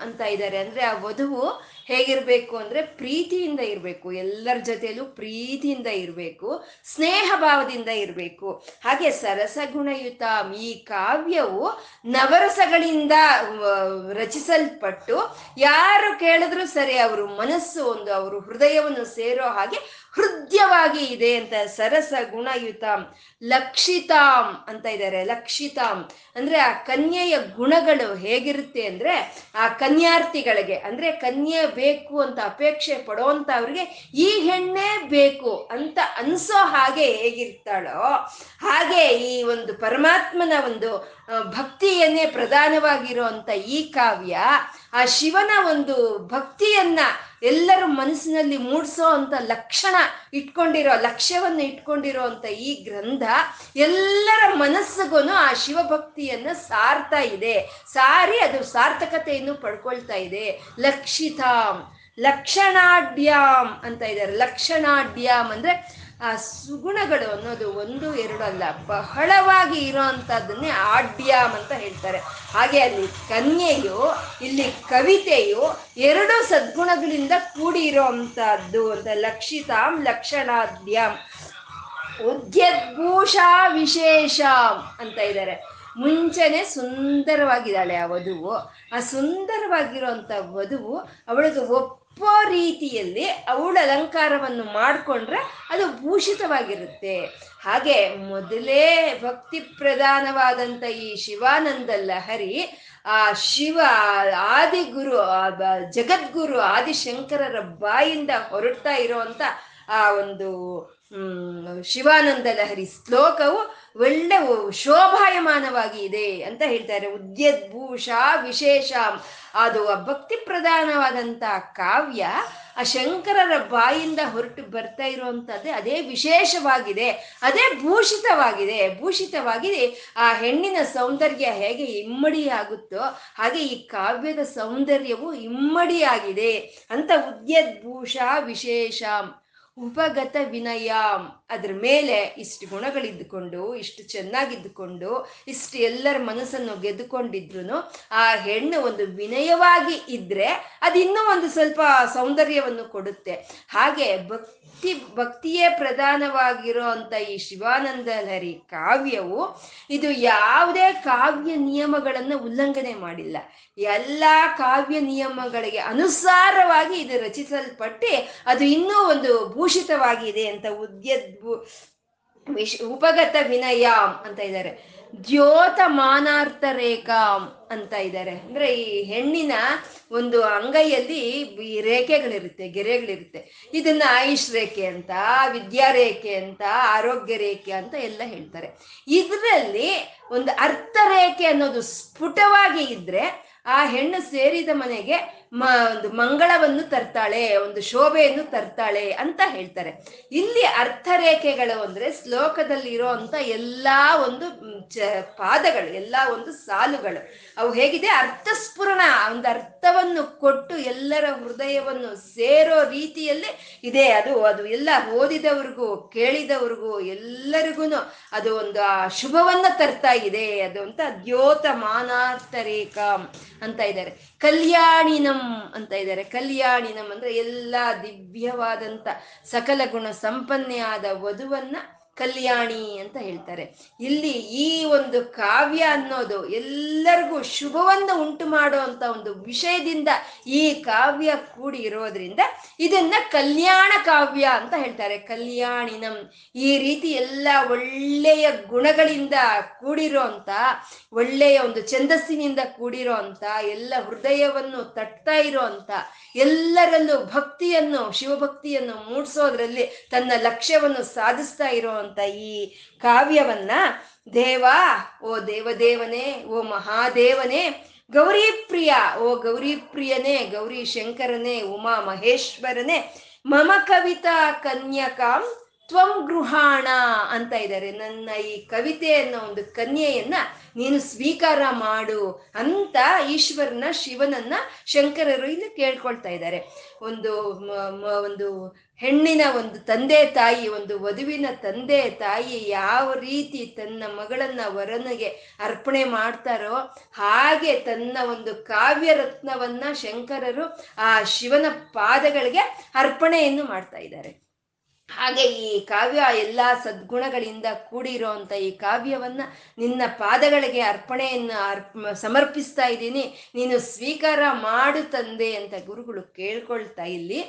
ಅಂತ ಇದ್ದಾರೆ. ಅಂದ್ರೆ ಆ ವಧುವು ಹೇಗಿರ್ಬೇಕು ಅಂದ್ರೆ ಪ್ರೀತಿಯಿಂದ ಇರಬೇಕು. ಎಲ್ಲರ ಜೊತೆಯಲ್ಲೂ ಪ್ರೀತಿಯಿಂದ ಇರಬೇಕು. ಸ್ನೇಹ ಭಾವದಿಂದ ಇರಬೇಕು. ಹಾಗೆ ಸರಸಗುಣಯುತ ಈ ಕಾವ್ಯವು ನವರಸಗಳಿಂದ ರಚಿಸಲ್ಪಟ್ಟು ಯಾರು ಕೇಳಿದ್ರು ಸರಿ ಅವರು ಮನಸ್ಸು ಒಂದು, ಅವರು ಹೃದಯವನ್ನು ಸೇರೋ ಹಾಗೆ ಹೃದಯವಾಗಿ ಇದೆ ಅಂತ ಸರಸ ಗುಣಯುತಂ ಲಕ್ಷಿತಾಂ ಅಂತ ಇದ್ದಾರೆ. ಲಕ್ಷಿತಾಂ ಅಂದ್ರೆ ಆ ಕನ್ಯೆಯ ಗುಣಗಳು ಹೇಗಿರುತ್ತೆ ಅಂದ್ರೆ ಆ ಕನ್ಯಾರ್ಥಿಗಳಿಗೆ ಅಂದ್ರೆ ಕನ್ಯೆ ಬೇಕು ಅಂತ ಅಪೇಕ್ಷೆ ಪಡೋಂತ ಅವ್ರಿಗೆ ಈ ಹೆಣ್ಣೆ ಬೇಕು ಅಂತ ಅನ್ಸೋ ಹಾಗೆ ಹೇಗಿರ್ತಾಳೋ ಹಾಗೆ ಈ ಒಂದು ಪರಮಾತ್ಮನ ಒಂದು ಭಕ್ತಿಯನ್ನೇ ಪ್ರಧಾನವಾಗಿರುವಂತ ಈ ಕಾವ್ಯ ಆ ಶಿವನ ಒಂದು ಭಕ್ತಿಯನ್ನ ಎಲ್ಲರ ಮನಸ್ಸಿನಲ್ಲಿ ಮೂಡಿಸೋ ಅಂತ ಲಕ್ಷಣ ಇಟ್ಕೊಂಡಿರೋ, ಲಕ್ಷ್ಯವನ್ನು ಇಟ್ಕೊಂಡಿರೋ ಅಂತ ಈ ಗ್ರಂಥ ಎಲ್ಲರ ಮನಸ್ಸಿಗೂ ಆ ಶಿವಭಕ್ತಿಯನ್ನ ಸಾರ್ತಾ ಇದೆ. ಸಾರಿ ಅದು ಸಾರ್ಥಕತೆಯನ್ನು ಪಡ್ಕೊಳ್ತಾ ಇದೆ. ಲಕ್ಷಿತಾಂ ಲಕ್ಷಣಾಢ್ಯಾಮ್ ಅಂತ ಇದ್ದಾರೆ. ಲಕ್ಷಣಾಢ್ಯಾಮ್ ಅಂದ್ರೆ ಆ ಸುಗುಣಗಳು ಅನ್ನೋದು ಒಂದು, ಎರಡು ಅಲ್ಲ, ಬಹಳವಾಗಿ ಇರೋವಂಥದ್ದನ್ನೇ ಆಡ್ಯಾಮ್ ಅಂತ ಹೇಳ್ತಾರೆ. ಹಾಗೆ ಅಲ್ಲಿ ಕನ್ಯೆಯು, ಇಲ್ಲಿ ಕವಿತೆಯು ಎರಡು ಸದ್ಗುಣಗಳಿಂದ ಕೂಡಿ ಇರೋವಂಥದ್ದು ಅಂತ, ಲಕ್ಷಿತಾಂ ಲಕ್ಷಣಾದ್ಯಾಮ್ ಉದ್ಯದ್ಭೂಷಾ ವಿಶೇಷ ಅಂತ ಇದ್ದಾರೆ. ಮುಂಚೆನೆ ಸುಂದರವಾಗಿದ್ದಾಳೆ ಆ ವಧುವು. ಆ ಸುಂದರವಾಗಿರುವಂಥ ವಧುವು ಅವಳಿಗೆ ಒಪ್ಪೋ ರೀತಿಯಲ್ಲಿ ಅವಳ ಅಲಂಕಾರವನ್ನು ಮಾಡಿಕೊಂಡ್ರೆ ಅದು ಭೂಷಿತವಾಗಿರುತ್ತೆ. ಹಾಗೆ ಮೊದಲೇ ಭಕ್ತಿ ಪ್ರಧಾನವಾದಂಥ ಈ ಶಿವಾನಂದ ಲಹರಿ, ಆ ಶಿವ ಆದಿಗುರು ಜಗದ್ಗುರು ಆದಿಶಂಕರರ ಬಾಯಿಂದ ಹೊರಡ್ತಾ ಇರೋವಂಥ ಆ ಒಂದು ಶಿವಾನಂದ ಲಹರಿ ಶ್ಲೋಕವು ಒಳ್ಳೆ ಶೋಭಾಯಮಾನವಾಗಿ ಇದೆ ಅಂತ ಹೇಳ್ತಾರೆ. ಉದ್ಯದ್ಭೂಷ, ವಿಶೇಷ. ಅದು ಭಕ್ತಿ ಪ್ರಧಾನವಾದಂತಹ ಕಾವ್ಯ ಆ ಶಂಕರರ ಬಾಯಿಂದ ಹೊರಟು ಬರ್ತಾ ಇರುವಂಥದ್ದೇ ಅದೇ ವಿಶೇಷವಾಗಿದೆ, ಅದೇ ಭೂಷಿತವಾಗಿದೆ. ಭೂಷಿತವಾಗಿದೆ ಆ ಹೆಣ್ಣಿನ ಸೌಂದರ್ಯ ಹೇಗೆ ಇಮ್ಮಡಿಯಾಗುತ್ತೋ ಹಾಗೆ ಈ ಕಾವ್ಯದ ಸೌಂದರ್ಯವು ಇಮ್ಮಡಿಯಾಗಿದೆ ಅಂತ ಉದ್ಯದ್ಭೂಷ, ವಿಶೇಷ. ಉಪಗತ ವಿನಯ. ಅದ್ರ ಮೇಲೆ ಇಷ್ಟು ಗುಣಗಳಿದ್ದುಕೊಂಡು, ಇಷ್ಟು ಚೆನ್ನಾಗಿದ್ದುಕೊಂಡು, ಇಷ್ಟು ಎಲ್ಲರ ಮನಸ್ಸನ್ನು ಗೆದ್ದುಕೊಂಡಿದ್ರು ಆ ಹೆಣ್ಣು ಒಂದು ವಿನಯವಾಗಿ ಇದ್ರೆ ಅದು ಇನ್ನೂ ಒಂದು ಸ್ವಲ್ಪ ಸೌಂದರ್ಯವನ್ನು ಕೊಡುತ್ತೆ. ಹಾಗೆ ಭಕ್ತಿ, ಭಕ್ತಿಯೇ ಪ್ರಧಾನವಾಗಿರೋ ಅಂತ ಈ ಶಿವಾನಂದ ಲಹರಿ ಕಾವ್ಯವು ಇದು ಯಾವುದೇ ಕಾವ್ಯ ನಿಯಮಗಳನ್ನು ಉಲ್ಲಂಘನೆ ಮಾಡಿಲ್ಲ. ಎಲ್ಲ ಕಾವ್ಯ ನಿಯಮಗಳಿಗೆ ಅನುಸಾರವಾಗಿ ಇದು ರಚಿಸಲ್ಪಟ್ಟು ಅದು ಇನ್ನೂ ಒಂದು ಭೂಷಿತವಾಗಿದೆ ಅಂತ ಉದ್ಯದ್ಭು ವಿಶ್ ಉಪಗತ ವಿನಯಾಮ್ ಅಂತ ಇದ್ದಾರೆ. ದ್ಯೋತ ಮಾನಾರ್ಥ ರೇಖಾಂ ಅಂತ ಇದ್ದಾರೆ. ಅಂದ್ರೆ ಈ ಹೆಣ್ಣಿನ ಒಂದು ಅಂಗೈಯಲ್ಲಿ ಈ ರೇಖೆಗಳಿರುತ್ತೆ, ಗೆರೆಗಳಿರುತ್ತೆ. ಇದನ್ನ ಆಯುಷ್ ರೇಖೆ ಅಂತ, ವಿದ್ಯಾ ರೇಖೆ ಅಂತ, ಆರೋಗ್ಯ ರೇಖೆ ಅಂತ ಎಲ್ಲ ಹೇಳ್ತಾರೆ. ಇದರಲ್ಲಿ ಒಂದು ಅರ್ಥ ರೇಖೆ ಅನ್ನೋದು ಸ್ಫುಟವಾಗಿ ಇದ್ರೆ ಆ ಹೆಣ್ಣು ಸೇರಿದ ಮನೆಗೆ ಒಂದು ಮಂಗಳವನ್ನು ತರ್ತಾಳೆ, ಒಂದು ಶೋಭೆಯನ್ನು ತರ್ತಾಳೆ ಅಂತ ಹೇಳ್ತಾರೆ. ಇಲ್ಲಿ ಅರ್ಥರೇಖೆಗಳು ಅಂದ್ರೆ ಶ್ಲೋಕದಲ್ಲಿ ಅಂತ ಎಲ್ಲಾ ಒಂದು ಚ, ಪಾದಗಳು, ಎಲ್ಲಾ ಒಂದು ಸಾಲುಗಳು. ಅವು ಹೇಗಿದೆ? ಅರ್ಥಸ್ಫುರಣ ಒಂದು ಅರ್ಥವನ್ನು ಕೊಟ್ಟು ಎಲ್ಲರ ಹೃದಯವನ್ನು ಸೇರೋ ರೀತಿಯಲ್ಲಿ ಇದೆ. ಅದು ಅದು ಎಲ್ಲ ಓದಿದವ್ರಿಗೂ, ಕೇಳಿದವ್ರಿಗೂ ಎಲ್ಲರಿಗೂ ಅದು ಒಂದು ಆ ಶುಭವನ್ನ ತರ್ತಾ ಇದೆ. ಅದು ಅಂತ ದ್ಯೋತ ಮಾನಾರ್ಥ ರೇಖಾ ಅಂತ ಇದ್ದಾರೆ. ಕಲ್ಯಾಣಿನಂ ಅಂತ ಇದ್ದಾರೆ. ಕಲ್ಯಾಣಿನಂ ಅಂದ್ರೆ ಎಲ್ಲಾ ದಿವ್ಯವಾದಂತ ಸಕಲ ಗುಣ ಸಂಪನ್ನೆಯಾದ ವಧುವನ್ನ ಕಲ್ಯಾಣಿ ಅಂತ ಹೇಳ್ತಾರೆ. ಇಲ್ಲಿ ಈ ಒಂದು ಕಾವ್ಯ ಅನ್ನೋದು ಎಲ್ಲರಿಗೂ ಶುಭವನ್ನು ಉಂಟು ಮಾಡುವಂತ ಒಂದು ವಿಷಯದಿಂದ ಈ ಕಾವ್ಯ ಕೂಡಿ ಇರೋದ್ರಿಂದ ಇದನ್ನ ಕಲ್ಯಾಣ ಕಾವ್ಯ ಅಂತ ಹೇಳ್ತಾರೆ. ಕಲ್ಯಾಣಿನಂ. ಈ ರೀತಿ ಎಲ್ಲ ಒಳ್ಳೆಯ ಗುಣಗಳಿಂದ ಕೂಡಿರೋ ಒಳ್ಳೆಯ ಒಂದು ಛಂದಸ್ಸಿನಿಂದ ಕೂಡಿರೋ ಎಲ್ಲ ಹೃದಯವನ್ನು ತಟ್ತಾ ಇರೋ ಎಲ್ಲರಲ್ಲೂ ಭಕ್ತಿಯನ್ನು, ಶಿವಭಕ್ತಿಯನ್ನು ಮೂಡಿಸೋದ್ರಲ್ಲಿ ತನ್ನ ಲಕ್ಷ್ಯವನ್ನು ಸಾಧಿಸ್ತಾ ಇರುವಂತ ಈ ಕಾವ್ಯವನ್ನ, ದೇವ, ಓ ದೇವದೇವನೇ, ಓ ಮಹಾದೇವನೇ ಗೌರಿ ಪ್ರಿಯ ಓ ಗೌರಿ ಪ್ರಿಯನೇ ಗೌರಿ ಶಂಕರನೇ ಉಮಾ ಮಹೇಶ್ವರನೇ, ಮಮ ಕವಿತಾ ಕನ್ಯಕಾಂ ತ್ವಂ ಗೃಹಾಣ ಅಂತ ಇದ್ದಾರೆ. ನನ್ನ ಈ ಕವಿತೆ ಅನ್ನೋ ಒಂದು ಕನ್ಯೆಯನ್ನ ನೀನು ಸ್ವೀಕಾರ ಮಾಡು ಅಂತ ಈಶ್ವರನ, ಶಿವನನ್ನ ಶಂಕರರು ಇಲ್ಲಿ ಕೇಳ್ಕೊಳ್ತಾ ಇದ್ದಾರೆ. ಒಂದು ಒಂದು ಹೆಣ್ಣಿನ ಒಂದು ತಂದೆ ತಾಯಿ, ಒಂದು ವಧುವಿನ ತಂದೆ ತಾಯಿ ಯಾವ ರೀತಿ ತನ್ನ ಮಗಳನ್ನ ವರನಿಗೆ ಅರ್ಪಣೆ ಮಾಡ್ತಾರೋ ಹಾಗೆ ತನ್ನ ಒಂದು ಕಾವ್ಯ ರತ್ನವನ್ನ ಶಂಕರರು ಆ ಶಿವನ ಪಾದಗಳಿಗೆ ಅರ್ಪಣೆಯನ್ನು ಮಾಡ್ತಾ ಇದ್ದಾರೆ. ಹಾಗೆ ಈ ಕಾವ್ಯ ಎಲ್ಲ ಸದ್ಗುಣಗಳಿಂದ ಕೂಡಿರೋಂಥ ಈ ಕಾವ್ಯವನ್ನ ನಿನ್ನ ಪಾದಗಳಿಗೆ ಅರ್ಪಣೆಯನ್ನು ಅರ್ಪ, ಸಮರ್ಪಿಸ್ತಾ ಇದ್ದೀನಿ. ನೀನು ಸ್ವೀಕಾರ ಮಾಡು ತಂದೆ ಅಂತ ಗುರುಗಳು ಕೇಳ್ಕೊಳ್ತಾ ಇಲ್ಲಿ.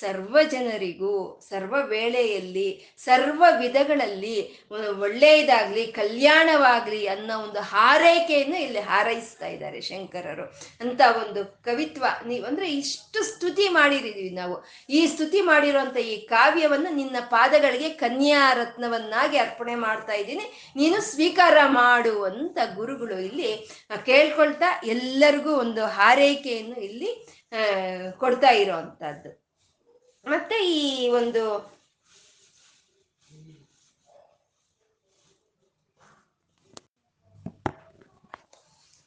ಸರ್ವ ಜನರಿಗೂ ಸರ್ವ ವೇಳೆಯಲ್ಲಿ ಸರ್ವ ವಿಧಗಳಲ್ಲಿ ಒಳ್ಳೆಯದಾಗ್ಲಿ ಕಲ್ಯಾಣವಾಗ್ಲಿ ಅನ್ನೋ ಒಂದು ಹಾರೈಕೆಯನ್ನು ಇಲ್ಲಿ ಹಾರೈಸ್ತಾ ಇದ್ದಾರೆ ಶಂಕರರು. ಅಂತ ಒಂದು ಕವಿತ್ವ ನೀವು ಅಂದ್ರೆ ಇಷ್ಟು ಸ್ತುತಿ ಮಾಡಿರಿದೀವಿ ನಾವು. ಈ ಸ್ತುತಿ ಮಾಡಿರುವಂತ ಈ ಕಾವ್ಯವನ್ನು ನಿನ್ನ ಪಾದಗಳಿಗೆ ಕನ್ಯಾ ರತ್ನವನ್ನಾಗಿ ಅರ್ಪಣೆ ಮಾಡ್ತಾ ಇದ್ದೀನಿ. ನೀನು ಸ್ವೀಕಾರ ಮಾಡು ಅಂತ ಗುರುಗಳು ಇಲ್ಲಿ ಕೇಳ್ಕೊಳ್ತಾ ಎಲ್ಲರಿಗೂ ಒಂದು ಹಾರೈಕೆಯನ್ನು ಇಲ್ಲಿ ಕೊಡ್ತಾ ಇರೋವಂಥದ್ದು ಮತ್ತೆ ಈ ಒಂದು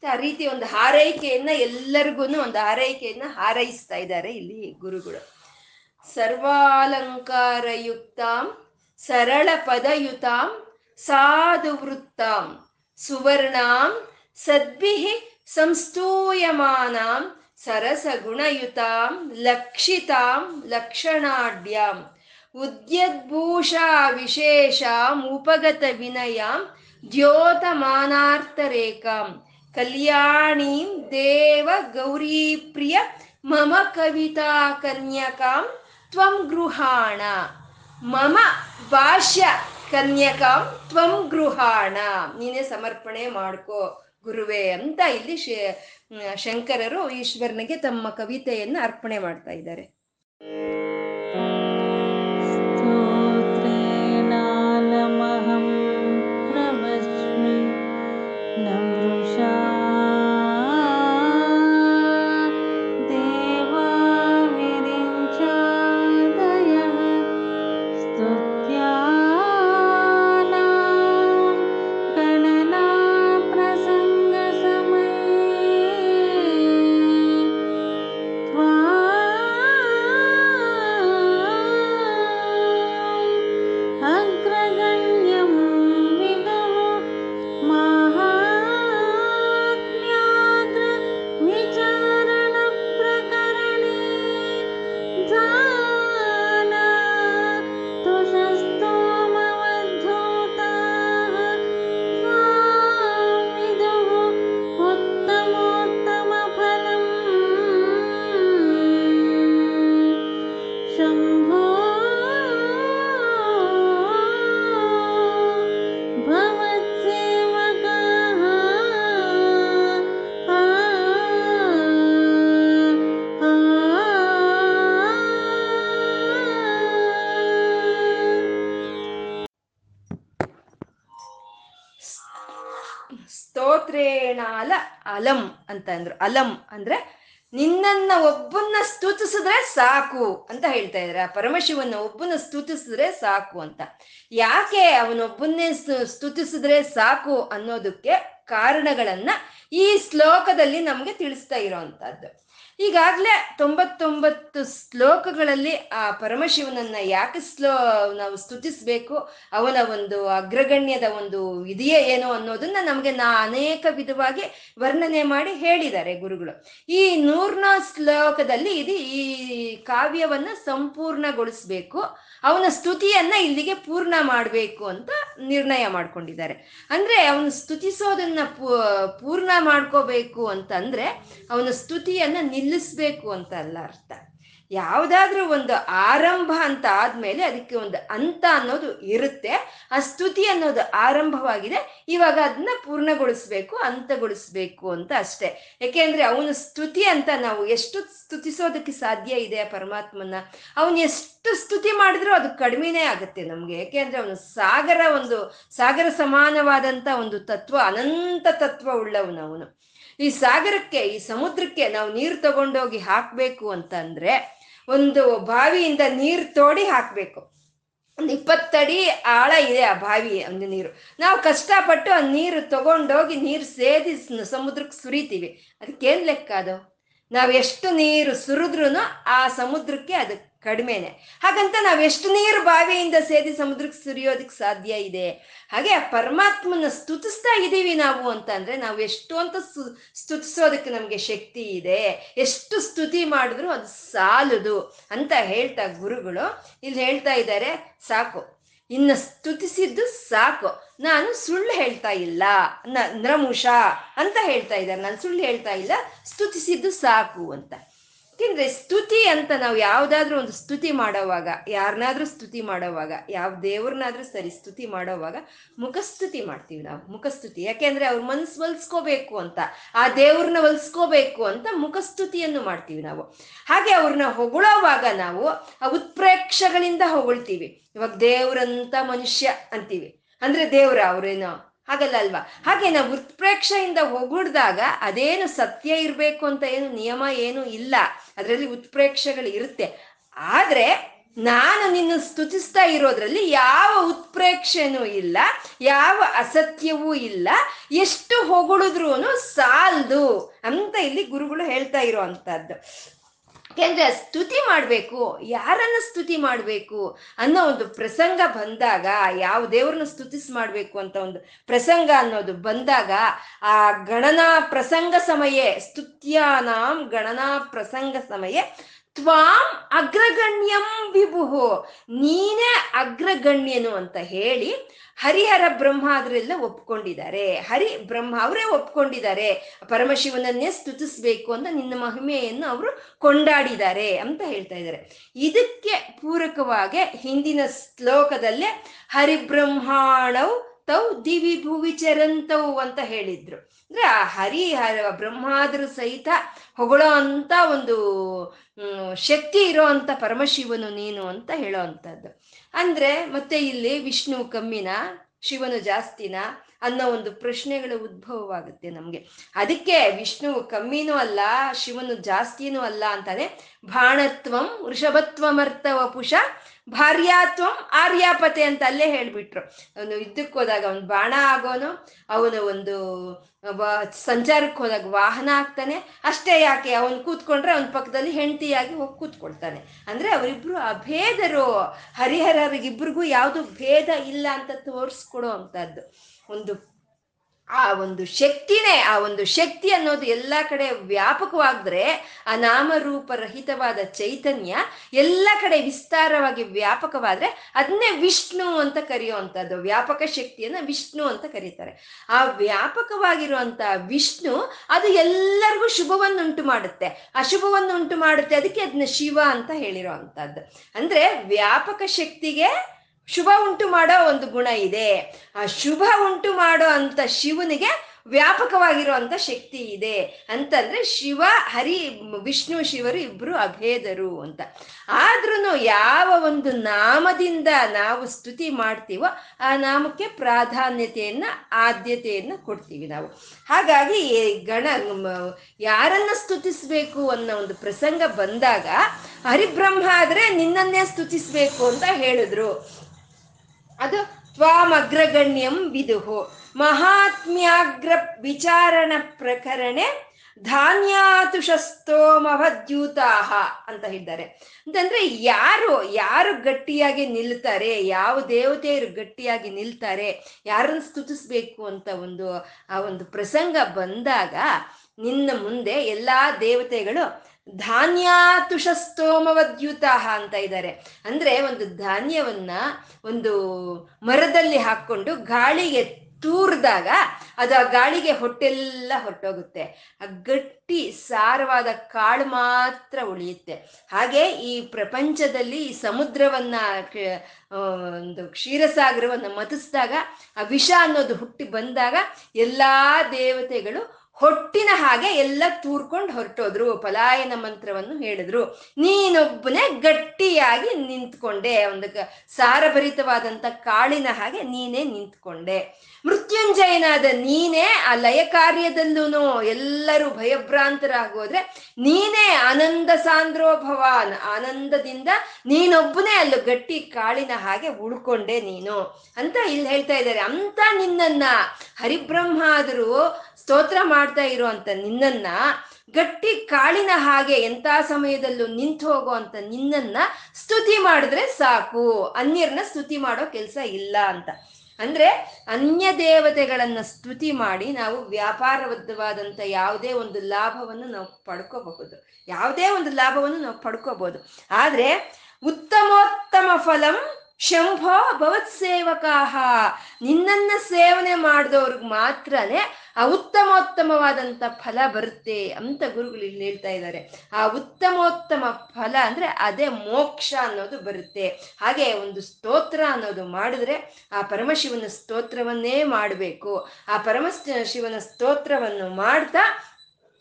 ಆ ರೀತಿ ಒಂದು ಹಾರೈಕೆಯನ್ನ ಎಲ್ಲರಿಗೂ ಒಂದು ಹಾರೈಕೆಯನ್ನ ಹಾರೈಸ್ತಾ ಇದ್ದಾರೆ ಇಲ್ಲಿ ಗುರುಗಳು. ಸರ್ವಾಲಂಕಾರಯುಕ್ತಾಂ ಸರಳ ಪದಯುತಾಂ ಸಾಧು ವೃತ್ತಾಂ ಸುವರ್ಣಾಂ, ಸದ್ಭಿಹಿ ಸಂಸ್ತೂಯಮಾನಾಂ ಸರಸಗುಣಯುತಾಂ ಲಕ್ಷಿತಾಂ ಲಕ್ಷಣಾಢ್ಯಾಂ ಉದ್ಯದ್ಭೂಷಾ ವಿಶೇಷಾಂ ಉಪಗತ ವಿನಯಾಂ ದ್ಯೋತಮಾನಾರ್ಥರೇಖಾಂ ಕಲ್ಯಾಣೀಂ ದೇವ ಗೌರೀಪ್ರಿಯ ಮಮ ಕವಿತಾ ಕನ್ಯಕಾಂ ತ್ವಂ ಗೃಹಾಣ ಮಮ ಭಾಷ್ಯ ಕನ್ಯಕಾಂ ತ್ವಂ ಗೃಹಾಣ ನೀನೇ ಸಮರ್ಪಣೆ ಮಾಡ್ಕೋ ಗುರುವೇ ಅಂತ ಇಲ್ಲಿ ಶಂಕರರು ಈಶ್ವರನಿಗೆ ತಮ್ಮ ಕವಿತೆಯನ್ನು ಅರ್ಪಣೆ ಮಾಡ್ತಾ ಇದ್ದಾರೆ. ಅಂತ ಅಂದ್ರು. ಅಲಂ ಅಂದ್ರೆ ನಿನ್ನನ್ನ ಒಬ್ಬನ್ನ ಸ್ತುತಿಸಿದ್ರೆ ಸಾಕು ಅಂತ ಹೇಳ್ತಾ ಇದ್ದಾರೆ ಆ ಪರಮಶಿವನ ಒಬ್ಬನ ಸ್ತುತಿಸಿದ್ರೆ ಸಾಕು ಅಂತ. ಯಾಕೆ ಅವನೊಬ್ಬನ್ನೇ ಸ್ತುತಿಸಿದ್ರೆ ಸಾಕು ಅನ್ನೋದಕ್ಕೆ ಕಾರಣಗಳನ್ನ ಈ ಶ್ಲೋಕದಲ್ಲಿ ನಮ್ಗೆ ತಿಳಿಸ್ತಾ ಇರೋವಂಥದ್ದು ಈಗಾಗಲೇ ತೊಂಬತ್ತೊಂಬತ್ತು ಶ್ಲೋಕಗಳಲ್ಲಿ ಆ ಪರಮಶಿವನನ್ನ ಯಾಕೆ ಸ್ಲೋ ನಾವು ಸ್ತುತಿಸ್ಬೇಕು, ಅವನ ಒಂದು ಅಗ್ರಗಣ್ಯದ ಒಂದು ಇದೆಯೇ ಏನೋ ಅನ್ನೋದನ್ನ ನಮಗೆ ನಾ ಅನೇಕ ವಿಧವಾಗಿ ವರ್ಣನೆ ಮಾಡಿ ಹೇಳಿದ್ದಾರೆ ಗುರುಗಳು. ಈ ನೂರ್ನ ಶ್ಲೋಕದಲ್ಲಿ ಇದು ಈ ಕಾವ್ಯವನ್ನ ಸಂಪೂರ್ಣಗೊಳಿಸ್ಬೇಕು. ಅವನ ಸ್ತುತಿಯನ್ನ ಇಲ್ಲಿಗೆ ಪೂರ್ಣ ಮಾಡಬೇಕು ಅಂತ ನಿರ್ಣಯ ಮಾಡ್ಕೊಂಡಿದ್ದಾರೆ. ಅಂದ್ರೆ ಅವನು ಸ್ತುತಿಸೋದನ್ನ ಪೂರ್ಣ ಮಾಡ್ಕೋಬೇಕು ಅಂತಂದ್ರೆ ಅವನ ಸ್ತುತಿಯನ್ನ ನಿಲ್ಲಿಸ್ಬೇಕು ಅಂತ ಅಲ್ಲ ಅರ್ಥ. ಯಾವುದಾದ್ರೂ ಒಂದು ಆರಂಭ ಅಂತ ಆದ್ಮೇಲೆ ಅದಕ್ಕೆ ಒಂದು ಅಂತ ಅನ್ನೋದು ಇರುತ್ತೆ. ಆ ಸ್ತುತಿ ಅನ್ನೋದು ಆರಂಭವಾಗಿದೆ. ಇವಾಗ ಅದನ್ನ ಪೂರ್ಣಗೊಳಿಸ್ಬೇಕು ಅಂತಗೊಳಿಸ್ಬೇಕು ಅಂತ ಅಷ್ಟೇ. ಯಾಕೆಂದ್ರೆ ಅವನ ಸ್ತುತಿ ಅಂತ ನಾವು ಎಷ್ಟು ಸ್ತುತಿಸೋದಕ್ಕೆ ಸಾಧ್ಯ ಇದೆ ಪರಮಾತ್ಮನ ಅವನು ಎಷ್ಟು ಸ್ತುತಿ ಮಾಡಿದ್ರೂ ಅದು ಕಡಿಮೆನೇ ಆಗುತ್ತೆ ನಮ್ಗೆ. ಯಾಕೆಂದ್ರೆ ಅವನು ಸಾಗರ ಒಂದು, ಸಾಗರ ಸಮಾನವಾದಂತ ಒಂದು ತತ್ವ, ಅನಂತ ತತ್ವ ಉಳ್ಳವನು ಅವನು ಈ ಸಾಗರಕ್ಕೆ, ಈ ಸಮುದ್ರಕ್ಕೆ ನಾವು ನೀರು ತಗೊಂಡೋಗಿ ಹಾಕ್ಬೇಕು ಅಂತಂದ್ರೆ ಒಂದು ಬಾವಿಯಿಂದ ನೀರು ತೋಡಿ ಹಾಕ್ಬೇಕು. ಒಂದು ಇಪ್ಪತ್ತಡಿ ಆಳ ಇದೆ ಆ ಬಾವಿ ಒಂದು ನೀರು. ನಾವು ಕಷ್ಟಪಟ್ಟು ಆ ನೀರು ತಗೊಂಡೋಗಿ ನೀರು ಸೇದಿ ಸಮುದ್ರಕ್ಕೆ ಸುರಿತೀವಿ. ಅದಕ್ಕೇನು ಲೆಕ್ಕ ಅದು? ನಾವು ಎಷ್ಟು ನೀರು ಸುರಿದ್ರೂ ಆ ಸಮುದ್ರಕ್ಕೆ ಅದು ಕಡಿಮೆನೆ. ಹಾಗಂತ ನಾವು ಎಷ್ಟು ನೀರು ಬಾವಿಯಿಂದ ಸೇದಿ ಸಮುದ್ರಕ್ಕೆ ಸುರಿಯೋದಕ್ಕೆ ಸಾಧ್ಯ ಇದೆ? ಹಾಗೆ ಆ ಪರಮಾತ್ಮನ ಸ್ತುತಿಸ್ತಾ ಇದ್ದೀವಿ ನಾವು ಅಂತ ಅಂದ್ರೆ ನಾವು ಎಷ್ಟು ಅಂತ ಸ್ತುತಿಸೋದಕ್ಕೆ ನಮ್ಗೆ ಶಕ್ತಿ ಇದೆ. ಎಷ್ಟು ಸ್ತುತಿ ಮಾಡಿದ್ರು ಅದು ಸಾಲದು ಅಂತ ಹೇಳ್ತಾ ಗುರುಗಳು ಇಲ್ಲಿ ಹೇಳ್ತಾ ಇದ್ದಾರೆ. ಸಾಕು. ಇನ್ನು ಸ್ತುತಿಸಿದ್ದು ಸಾಕು. ನಾನು ಸುಳ್ಳು ಹೇಳ್ತಾ ಇಲ್ಲ. ನರಮುಷ ಅಂತ ಹೇಳ್ತಾ ಇದ್ದಾರೆ. ನಾನು ಸುಳ್ಳು ಹೇಳ್ತಾ ಇಲ್ಲ. ಸ್ತುತಿಸಿದ್ದು ಸಾಕು ಅಂತ. ಯಾಕೆಂದ್ರೆ ಸ್ತುತಿ ಅಂತ ನಾವು ಯಾವ್ದಾದ್ರೂ ಒಂದು ಸ್ತುತಿ ಮಾಡೋವಾಗ ಯಾರನ್ನಾದ್ರೂ ಸ್ತುತಿ ಮಾಡೋವಾಗ, ಯಾವ ದೇವ್ರನ್ನಾದ್ರೂ ಸರಿ ಸ್ತುತಿ ಮಾಡೋವಾಗ ಮುಖಸ್ತುತಿ ಮಾಡ್ತೀವಿ ನಾವು, ಮುಖಸ್ತುತಿ. ಯಾಕೆಂದ್ರೆ ಅವ್ರ ಮನ್ಸು ಒಲ್ಸ್ಕೋಬೇಕು ಅಂತ, ಆ ದೇವ್ರನ್ನ ಒಲ್ಸ್ಕೋಬೇಕು ಅಂತ ಮುಖಸ್ತುತಿಯನ್ನು ಮಾಡ್ತೀವಿ ನಾವು. ಹಾಗೆ ಅವ್ರನ್ನ ಹೊಗಳೋವಾಗ ನಾವು ಆ ಉತ್ಪ್ರೇಕ್ಷಗಳಿಂದ ಹೊಗಳ್ತೀವಿ. ಇವಾಗ ದೇವ್ರಂತ ಮನುಷ್ಯ ಅಂತೀವಿ. ಅಂದ್ರೆ ದೇವ್ರ ಅವ್ರೇನೋ ಹಾಗಲ್ಲ ಅಲ್ವಾ? ಹಾಗೆ ನಾವು ಉತ್ಪ್ರೇಕ್ಷೆಯಿಂದ ಹೊಗಳ್ದಾಗ ಅದೇನು ಸತ್ಯ ಇರಬೇಕು ಅಂತ ಏನು ನಿಯಮ ಏನು ಇಲ್ಲ. ಅದರಲ್ಲಿ ಉತ್ಪ್ರೇಕ್ಷೆಗಳು ಇರುತ್ತೆ. ಆದ್ರೆ ನಾನು ನಿನ್ನ ಸ್ತುತಿಸ್ತಾ ಇರೋದ್ರಲ್ಲಿ ಯಾವ ಉತ್ಪ್ರೇಕ್ಷೆನೂ ಇಲ್ಲ, ಯಾವ ಅಸತ್ಯವೂ ಇಲ್ಲ. ಎಷ್ಟು ಹೊಗಳಿದ್ರೂ ಸಾಲ್ದು ಅಂತ ಇಲ್ಲಿ ಗುರುಗಳು ಹೇಳ್ತಾ ಇರೋ ಯಾಕೆಂದ್ರೆ ಸ್ತುತಿ ಮಾಡಬೇಕು, ಯಾರನ್ನ ಸ್ತುತಿ ಮಾಡಬೇಕು ಅನ್ನೋ ಒಂದು ಪ್ರಸಂಗ ಬಂದಾಗ, ಯಾವ ದೇವ್ರನ್ನ ಸ್ತುತಿಸ್ ಮಾಡಬೇಕು ಅಂತ ಒಂದು ಪ್ರಸಂಗ ಅನ್ನೋದು ಬಂದಾಗ, ಆ ಗಣನಾ ಪ್ರಸಂಗ ಸಮಯ, ಸ್ತುತ್ಯಾನಾಂ ಗಣನಾ ಪ್ರಸಂಗ ಸಮಯೇ ತ್ವಾಂ ಅಗ್ರಗಣ್ಯಂ ವಿಭುಹು. ನೀನೇ ಅಗ್ರಗಣ್ಯನು ಅಂತ ಹೇಳಿ ಹರಿಹರ ಬ್ರಹ್ಮಾದ್ರೆಲ್ಲ ಒಪ್ಕೊಂಡಿದ್ದಾರೆ. ಹರಿ ಬ್ರಹ್ಮ ಅವರೇ ಒಪ್ಕೊಂಡಿದ್ದಾರೆ. ಪರಮಶಿವನನ್ನೇ ಸ್ತುತಿಸ್ಬೇಕು ಅಂತ ನಿನ್ನ ಮಹಿಮೆಯನ್ನು ಅವರು ಕೊಂಡಾಡಿದ್ದಾರೆ ಅಂತ ಹೇಳ್ತಾ ಇದ್ದಾರೆ. ಇದಕ್ಕೆ ಪೂರಕವಾಗಿ ಹಿಂದಿನ ಶ್ಲೋಕದಲ್ಲೇ ಹರಿಬ್ರಹ್ಮಾಣವ್ ತೌ ದಿವಿ ಭುವಿ ಚರಂತವು ಅಂತ ಹೇಳಿದ್ರು. ಅಂದ್ರೆ ಆ ಹರಿ ಹರ ಬ್ರಹ್ಮಾದ್ರ ಸಹಿತ ಹೊಗಳೋ ಅಂತ ಒಂದು ಶಕ್ತಿ ಇರೋ ಅಂತ ಪರಮಶಿವನು ನೀನು ಅಂತ ಹೇಳೋ ಅಂಥದ್ದು ಅಂದ್ರೆ ಮತ್ತೆ ಇಲ್ಲಿ ವಿಷ್ಣು ಕಮ್ಮಿನ, ಶಿವನು ಜಾಸ್ತಿನ ಅನ್ನೋ ಒಂದು ಪ್ರಶ್ನೆಗಳು ಉದ್ಭವವಾಗುತ್ತೆ ನಮಗೆ. ಅದಕ್ಕೆ ವಿಷ್ಣು ಕಮ್ಮಿನೂ ಅಲ್ಲ, ಶಿವನು ಜಾಸ್ತಿನೂ ಅಲ್ಲ ಅಂತಾನೆ ಬಾಣತ್ವಂ ವೃಷಭತ್ವಮರ್ಥ ಪುಷ ಭಾರ್ಯಾತ್ವಂ ಆರ್ಯಾಪತೆ ಅಂತ ಅಲ್ಲೇ ಹೇಳ್ಬಿಟ್ರು. ಅವನು ಯುದ್ಧಕ್ಕೆ ಹೋದಾಗ ಅವನು ಬಾಣ ಆಗೋನು, ಅವನು ಒಂದು ಸಂಚಾರಕ್ಕೆ ಹೋದಾಗ ವಾಹನ ಆಗ್ತಾನೆ ಅಷ್ಟೇ ಯಾಕೆ? ಅವನು ಕೂತ್ಕೊಂಡ್ರೆ ಅವನ ಪಕ್ಕದಲ್ಲಿ ಹೆಂಡತಿಯಾಗಿ ಹೋಗಿ ಕೂತ್ಕೊಳ್ತಾನೆ. ಅಂದ್ರೆ ಅವರಿಬ್ರು ಅಭೇದರು. ಹರಿಹರರಿಗಿಬ್ರಿಗೂ ಯಾವುದು ಭೇದ ಇಲ್ಲ ಅಂತ ತೋರಿಸ್ಕೊಡೋ ಅಂತದ್ದು. ಒಂದು ಆ ಒಂದು ಶಕ್ತಿನೇ, ಆ ಒಂದು ಶಕ್ತಿ ಅನ್ನೋದು ಎಲ್ಲ ಕಡೆ ವ್ಯಾಪಕವಾದ್ರೆ ಆ ನಾಮರೂಪರಹಿತವಾದ ಚೈತನ್ಯ ಎಲ್ಲ ಕಡೆ ವಿಸ್ತಾರವಾಗಿ ವ್ಯಾಪಕವಾದ್ರೆ ಅದನ್ನೇ ವಿಷ್ಣು ಅಂತ ಕರೆಯುವಂಥದ್ದು, ವ್ಯಾಪಕ ಶಕ್ತಿಯನ್ನ ವಿಷ್ಣು ಅಂತ ಕರೀತಾರೆ. ಆ ವ್ಯಾಪಕವಾಗಿರುವಂತ ವಿಷ್ಣು ಅದು ಎಲ್ಲರಿಗೂ ಶುಭವನ್ನುಂಟು ಮಾಡುತ್ತೆ. ಅಶುಭವನ್ನು ಉಂಟು ಮಾಡುತ್ತೆ, ಅದಕ್ಕೆ ಅದನ್ನ ಶಿವ ಅಂತ ಹೇಳಿರೋ ಅಂತದ್ದು ಅಂದ್ರೆ ವ್ಯಾಪಕ ಶಕ್ತಿಗೆ ಶುಭ ಉಂಟು ಮಾಡೋ ಒಂದು ಗುಣ ಇದೆ. ಆ ಶುಭ ಉಂಟು ಮಾಡೋ ಅಂತ ಶಿವನಿಗೆ ವ್ಯಾಪಕವಾಗಿರುವಂತ ಶಕ್ತಿ ಇದೆ. ಅಂತಂದ್ರೆ ಶಿವ, ಹರಿ, ವಿಷ್ಣು, ಶಿವರು ಇಬ್ರು ಅಭೇದರು ಅಂತ. ಆದ್ರೂ ಯಾವ ಒಂದು ನಾಮದಿಂದ ನಾವು ಸ್ತುತಿ ಮಾಡ್ತೀವೋ ಆ ನಾಮಕ್ಕೆ ಪ್ರಾಧಾನ್ಯತೆಯನ್ನ, ಆದ್ಯತೆಯನ್ನ ಕೊಡ್ತೀವಿ ನಾವು. ಹಾಗಾಗಿ ಗಣ ಯಾರನ್ನ ಸ್ತುತಿಸ್ಬೇಕು ಅನ್ನೋ ಒಂದು ಪ್ರಸಂಗ ಬಂದಾಗ ಹರಿಬ್ರಹ್ಮ ಆದ್ರೆ ನಿನ್ನನ್ನೇ ಸ್ತುತಿಸ್ಬೇಕು ಅಂತ ಹೇಳಿದ್ರು. ಅದು ತ್ವಾಮಗ್ರಗಣ್ಯಂ ವಿದುಹು. ಮಹಾತ್ಮ್ಯಾಗ್ರ ವಿಚಾರಣ ಪ್ರಕರಣೆ ಧಾನ್ಯಾತುಷಸ್ತೋಮವದ್ಯೂತಾಹ ಅಂತ ಹೇಳಿದ್ದಾರೆ ಅಂತಂದ್ರೆ ಯಾರು ಯಾರು ಗಟ್ಟಿಯಾಗಿ ನಿಲ್ತಾರೆ, ಯಾವ ದೇವತೆಯರು ಗಟ್ಟಿಯಾಗಿ ನಿಲ್ತಾರೆ, ಯಾರನ್ನು ಸ್ತುತಿಸ್ಬೇಕು ಅಂತ ಒಂದು, ಆ ಒಂದು ಪ್ರಸಂಗ ಬಂದಾಗ ನಿನ್ನ ಮುಂದೆ ಎಲ್ಲಾ ದೇವತೆಗಳು ಧಾನ್ಯಾತುಷಸ್ತೋಮವದ್ಯೂತಾಹ ಅಂತ ಇದ್ದಾರೆ ಅಂದ್ರೆ ಒಂದು ಧಾನ್ಯವನ್ನ ಒಂದು ಮರದಲ್ಲಿ ಹಾಕೊಂಡು ಗಾಳಿಗೆ ತೂರ್ದಾಗ ಅದು ಆ ಗಾಳಿಗೆ ಹೊಟ್ಟೆಲ್ಲ ಹೊರಟೋಗುತ್ತೆ. ಆ ಗಟ್ಟಿ ಸಾರವಾದ ಕಾಳು ಮಾತ್ರ ಉಳಿಯುತ್ತೆ. ಹಾಗೆ ಈ ಪ್ರಪಂಚದಲ್ಲಿ ಈ ಸಮುದ್ರವನ್ನ ಒಂದು ಕ್ಷೀರಸಾಗರವನ್ನು ಮತಿಸಿದಾಗ ಆ ವಿಷ ಅನ್ನೋದು ಹುಟ್ಟಿ ಬಂದಾಗ ಎಲ್ಲಾ ದೇವತೆಗಳು ಹೊಟ್ಟಿನ ಹಾಗೆ ಎಲ್ಲ ತೂರ್ಕೊಂಡು ಹೊರಟೋದ್ರು. ಪಲಾಯನ ಮಂತ್ರವನ್ನು ಹೇಳಿದ್ರು. ನೀನೊಬ್ಬನೇ ಗಟ್ಟಿಯಾಗಿ ನಿಂತ್ಕೊಂಡೆ. ಒಂದು ಸಾರಭರಿತವಾದಂತ ಕಾಳಿನ ಹಾಗೆ ನೀನೇ ನಿಂತ್ಕೊಂಡೆ. ಮೃತ್ಯುಂಜಯನಾದ ನೀನೇ ಆ ಲಯ ಕಾರ್ಯದಲ್ಲೂ ಎಲ್ಲರೂ ಭಯಭ್ರಾಂತರಾಗೋದ್ರೆ ನೀನೇ ಆನಂದ ಸಾಂದ್ರೋಭವ ಆನಂದದಿಂದ ನೀನೊಬ್ಬನೇ ಅಲ್ಲೂ ಗಟ್ಟಿ ಕಾಳಿನ ಹಾಗೆ ಉಳ್ಕೊಂಡೆ ನೀನು. ಅಂತ ಇಲ್ಲಿ ಹೇಳ್ತಾ ಇದ್ದಾರೆ. ಅಂತ ನಿನ್ನನ್ನ ಹರಿಬ್ರಹ್ಮಾದರು ಸ್ತೋತ್ರ ಮಾಡ್ತಾ ಇರುವಂತ ನಿನ್ನನ್ನ ಗಟ್ಟಿ ಕಾಳಿನ ಹಾಗೆ ಎಂತ ಸಮಯದಲ್ಲೂ ನಿಂತು ಹೋಗುವಂತ ನಿನ್ನನ್ನ ಸ್ತುತಿ ಮಾಡಿದ್ರೆ ಸಾಕು. ಅನ್ಯರನ್ನ ಸ್ತುತಿ ಮಾಡೋ ಕೆಲಸ ಇಲ್ಲ ಅಂತ. ಅಂದ್ರೆ ಅನ್ಯ ದೇವತೆಗಳನ್ನ ಸ್ತುತಿ ಮಾಡಿ ನಾವು ವ್ಯಾಪಾರಬದ್ಧವಾದಂತ ಯಾವುದೇ ಒಂದು ಲಾಭವನ್ನು ನಾವು ಪಡ್ಕೋಬಹುದು. ಯಾವುದೇ ಒಂದು ಲಾಭವನ್ನು ನಾವು ಪಡ್ಕೋಬಹುದು. ಆದ್ರೆ ಉತ್ತಮೋತ್ತಮ ಫಲಂ ಶಂಭೋ ಭವತ್ ಸೇವಕಾಹ ನಿನ್ನನ್ನ ಸೇವನೆ ಮಾಡಿದವ್ರಿಗೆ ಮಾತ್ರನೇ ಆ ಉತ್ತಮೋತ್ತಮವಾದಂಥ ಫಲ ಬರುತ್ತೆ ಅಂತ ಗುರುಗಳು ಇಲ್ಲಿ ಹೇಳ್ತಾ ಇದ್ದಾರೆ. ಆ ಉತ್ತಮೋತ್ತಮ ಫಲ ಅಂದ್ರೆ ಅದೇ ಮೋಕ್ಷ ಅನ್ನೋದು ಬರುತ್ತೆ. ಹಾಗೆ ಒಂದು ಸ್ತೋತ್ರ ಅನ್ನೋದು ಮಾಡಿದ್ರೆ ಆ ಪರಮಶಿವನ ಸ್ತೋತ್ರವನ್ನೇ ಮಾಡಬೇಕು. ಆ ಪರಮ ಶಿವನ ಸ್ತೋತ್ರವನ್ನು ಮಾಡ್ತಾ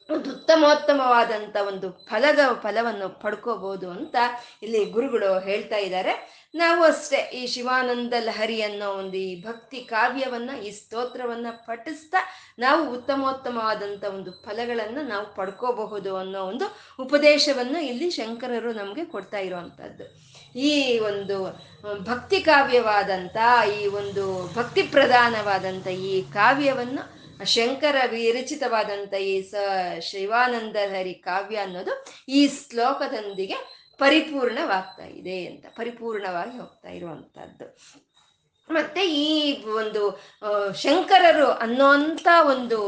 ಉತ್ತಮೋತ್ತಮವಾದಂಥ ಒಂದು ಫಲದ ಫಲವನ್ನು ಪಡ್ಕೋಬಹುದು ಅಂತ ಇಲ್ಲಿ ಗುರುಗಳು ಹೇಳ್ತಾ ಇದ್ದಾರೆ. ನಾವು ಅಷ್ಟೇ ಈ ಶಿವಾನಂದ ಲಹರಿ ಅನ್ನೋ ಒಂದು ಈ ಭಕ್ತಿ ಕಾವ್ಯವನ್ನ, ಈ ಸ್ತೋತ್ರವನ್ನ ಪಠಿಸ್ತಾ ನಾವು ಉತ್ತಮೋತ್ತಮವಾದಂಥ ಒಂದು ಫಲಗಳನ್ನು ನಾವು ಪಡ್ಕೋಬಹುದು ಅನ್ನೋ ಒಂದು ಉಪದೇಶವನ್ನು ಇಲ್ಲಿ ಶಂಕರರು ನಮಗೆ ಕೊಡ್ತಾ ಇರುವಂಥದ್ದು ಈ ಒಂದು ಭಕ್ತಿ ಕಾವ್ಯವಾದಂತ, ಈ ಒಂದು ಭಕ್ತಿ ಪ್ರಧಾನವಾದಂಥ ಈ ಕಾವ್ಯವನ್ನು ಶಂಕರ ವಿರಚಿತವಾದಂಥ ಈ ಸ ಶಿವಾನಂದ ಹರಿ ಕಾವ್ಯ ಅನ್ನೋದು ಈ ಶ್ಲೋಕದೊಂದಿಗೆ ಪರಿಪೂರ್ಣವಾಗ್ತಾ ಇದೆ ಅಂತ, ಪರಿಪೂರ್ಣವಾಗಿ ಹೋಗ್ತಾ ಇರುವಂತಹದ್ದು. ಮತ್ತೆ ಈ ಒಂದು ಶಂಕರರು ಅನ್ನೋಂಥ ಒಂದು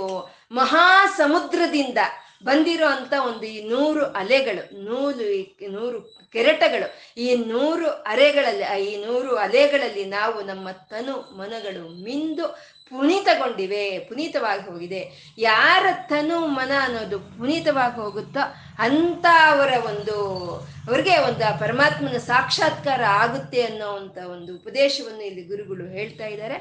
ಮಹಾ ಸಮುದ್ರದಿಂದ ಬಂದಿರೋ ಅಂತ ಒಂದು ಈ ನೂರು ಅಲೆಗಳು, ನೂಲು ನೂರು ಕೆರೆಟಗಳು, ಈ ನೂರು ಅರೆಗಳಲ್ಲಿ, ಈ ನೂರು ಅಲೆಗಳಲ್ಲಿ ನಾವು ನಮ್ಮ ತನು ಮನಗಳು ಮಿಂದು ಪುನೀತಗೊಂಡಿವೆ, ಪುನೀತವಾಗಿ ಹೋಗಿದೆ. ಯಾರ ತನು ಮನ ಅನ್ನೋದು ಪುನೀತವಾಗಿ ಹೋಗುತ್ತೋ ಅಂತ ಅವರ ಒಂದು, ಅವರಿಗೆ ಒಂದು ಪರಮಾತ್ಮನ ಸಾಕ್ಷಾತ್ಕಾರ ಆಗುತ್ತೆ ಅನ್ನೋವಂಥ ಒಂದು ಉಪದೇಶವನ್ನು ಇಲ್ಲಿ ಗುರುಗಳು ಹೇಳ್ತಾ ಇದ್ದಾರೆ.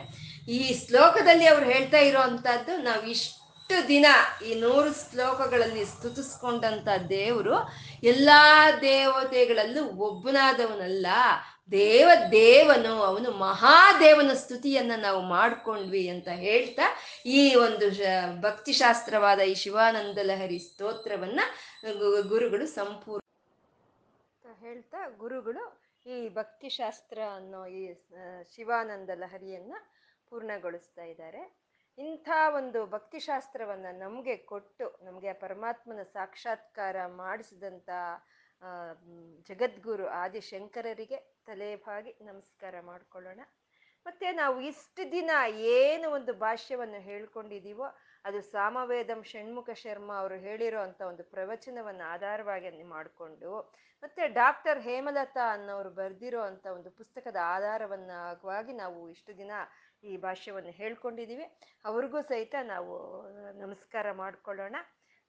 ಈ ಶ್ಲೋಕದಲ್ಲಿ ಅವ್ರು ಹೇಳ್ತಾ ಇರೋ ಅಂಥದ್ದು ನಾವು ಇಷ್ಟು ದಿನ ಈ ನೂರು ಶ್ಲೋಕಗಳಲ್ಲಿ ಸ್ತುತಿಸ್ಕೊಂಡಂತ ದೇವರು ಎಲ್ಲಾ ದೇವತೆಗಳಲ್ಲೂ ಒಬ್ಬನಾದವನಲ್ಲ. ದೇವ ದೇವನು, ಅವನು ಮಹಾದೇವನ ಸ್ತುತಿಯನ್ನ ನಾವು ಮಾಡ್ಕೊಂಡ್ವಿ ಅಂತ ಹೇಳ್ತಾ ಈ ಒಂದು ಭಕ್ತಿಶಾಸ್ತ್ರವಾದ ಈ ಶಿವಾನಂದ ಲಹರಿ ಸ್ತೋತ್ರವನ್ನ ಗುರುಗಳು ಸಂಪೂರ್ಣ ಹೇಳ್ತಾ ಗುರುಗಳು ಈ ಭಕ್ತಿಶಾಸ್ತ್ರ ಅನ್ನೋ ಈ ಶಿವಾನಂದ ಲಹರಿಯನ್ನ ಪೂರ್ಣಗೊಳಿಸ್ತಾ ಇದ್ದಾರೆ. ಇಂಥ ಒಂದು ಭಕ್ತಿಶಾಸ್ತ್ರವನ್ನ ನಮಗೆ ಕೊಟ್ಟು ನಮಗೆ ಪರಮಾತ್ಮನ ಸಾಕ್ಷಾತ್ಕಾರ ಮಾಡಿಸಿದಂಥ ಜಗದ್ಗುರು ಆದಿಶಂಕರರಿಗೆ ತಲೆಬಾಗಿ ನಮಸ್ಕಾರ ಮಾಡ್ಕೊಳ್ಳೋಣ. ಮತ್ತೆ ನಾವು ಇಷ್ಟು ದಿನ ಏನು ಒಂದು ಭಾಷ್ಯವನ್ನು ಹೇಳ್ಕೊಂಡಿದ್ದೀವೋ, ಅದು ಸಾಮವೇದಂ ಷಣ್ಮುಖ ಶರ್ಮ ಅವರು ಹೇಳಿರೋ ಅಂತ ಒಂದು ಪ್ರವಚನವನ್ನು ಆಧಾರವಾಗಿ ಮಾಡಿಕೊಂಡು, ಮತ್ತೆ ಡಾಕ್ಟರ್ ಹೇಮಲತಾ ಅನ್ನೋರು ಬರೆದಿರೋ ಅಂತ ಒಂದು ಪುಸ್ತಕದ ಆಧಾರವನ್ನಾಗಿ ನಾವು ಇಷ್ಟು ದಿನ ಈ ಭಾಷ್ಯವನ್ನು ಹೇಳ್ಕೊಂಡಿದ್ದೀವಿ. ಅವ್ರಿಗೂ ಸಹಿತ ನಾವು ನಮಸ್ಕಾರ ಮಾಡ್ಕೊಳ್ಳೋಣ.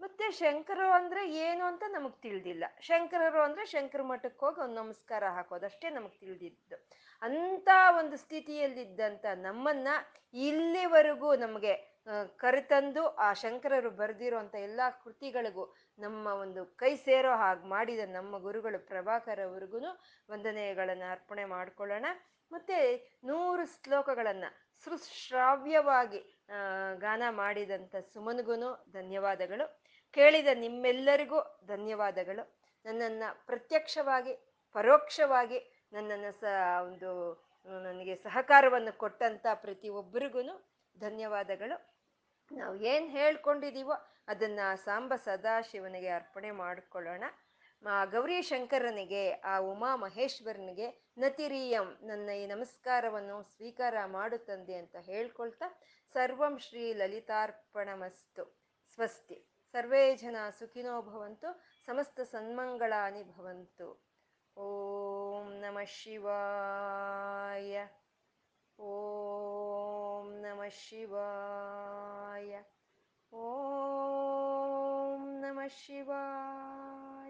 ಮತ್ತೆ ಶಂಕರರು ಅಂದ್ರೆ ಏನು ಅಂತ ನಮಗೆ ತಿಳಿದಿಲ್ಲ. ಶಂಕರರು ಅಂದ್ರೆ ಶಂಕರ ಮಠಕ್ಕೆ ಹೋಗಿ ಒಂದು ನಮಸ್ಕಾರ ಹಾಕೋದಷ್ಟೇ ನಮಗೆ ತಿಳಿದಿದ್ದು. ಅಂತ ಒಂದು ಸ್ಥಿತಿಯಲ್ಲಿದ್ದಂಥ ನಮ್ಮನ್ನ ಇಲ್ಲಿವರೆಗೂ ನಮಗೆ ಕರೆತಂದು ಆ ಶಂಕರರು ಬರೆದಿರೋಂಥ ಎಲ್ಲ ಕೃತಿಗಳಿಗೂ ನಮ್ಮ ಒಂದು ಕೈ ಸೇರೋ ಹಾಗೆ ಮಾಡಿದ ನಮ್ಮ ಗುರುಗಳು ಪ್ರಭಾಕರ್ ಅವ್ರಿಗೂ ವಂದನೆಗಳನ್ನು ಅರ್ಪಣೆ ಮಾಡ್ಕೊಳ್ಳೋಣ. ಮತ್ತೆ ನೂರು ಶ್ಲೋಕಗಳನ್ನ ಸುಶ್ರಾವ್ಯವಾಗಿ ಗಾನ ಮಾಡಿದಂಥ ಸುಮನ್ಗೂ ಧನ್ಯವಾದಗಳು. ಕೇಳಿದ ನಿಮ್ಮೆಲ್ಲರಿಗೂ ಧನ್ಯವಾದಗಳು. ನನ್ನನ್ನು ಪ್ರತ್ಯಕ್ಷವಾಗಿ, ಪರೋಕ್ಷವಾಗಿ ನನ್ನನ್ನು ಸ, ಒಂದು, ನನಗೆ ಸಹಕಾರವನ್ನು ಕೊಟ್ಟಂಥ ಪ್ರತಿಯೊಬ್ಬರಿಗೂ ಧನ್ಯವಾದಗಳು. ನಾವು ಏನು ಹೇಳ್ಕೊಂಡಿದ್ದೀವೋ ಅದನ್ನು ಸಾಂಬ ಸದಾಶಿವನಿಗೆ ಅರ್ಪಣೆ ಮಾಡಿಕೊಳ್ಳೋಣ. ಗೌರಿ ಶಂಕರನಿಗೆ ಆ ಉಮಾ ಮಹೇಶ್ವರನಿಗೆ, ನತಿರಿಯಂ ನನ್ನ ಈ ನಮಸ್ಕಾರವನ್ನು ಸ್ವೀಕಾರ ಮಾಡುತ್ತಂದೆ ಅಂತ ಹೇಳ್ಕೊಳ್ತಾ ಸರ್ವಂ ಶ್ರೀ ಲಲಿತಾರ್ಪಣಮಸ್ತು. ಸ್ವಸ್ತಿ. ಸರ್ವೇ ಜನ ಸುಖಿನೋ ಭವಂತು, ಸಮಸ್ತ ಸನ್ಮಂಗಳಾನಿ ಭವಂತು. ಓಂ ನಮಃ ಶಿವಾಯ. ಓಂ ನಮಃ ಶಿವಾಯ. ಓಂ ನಮಃ ಶಿವಾಯ.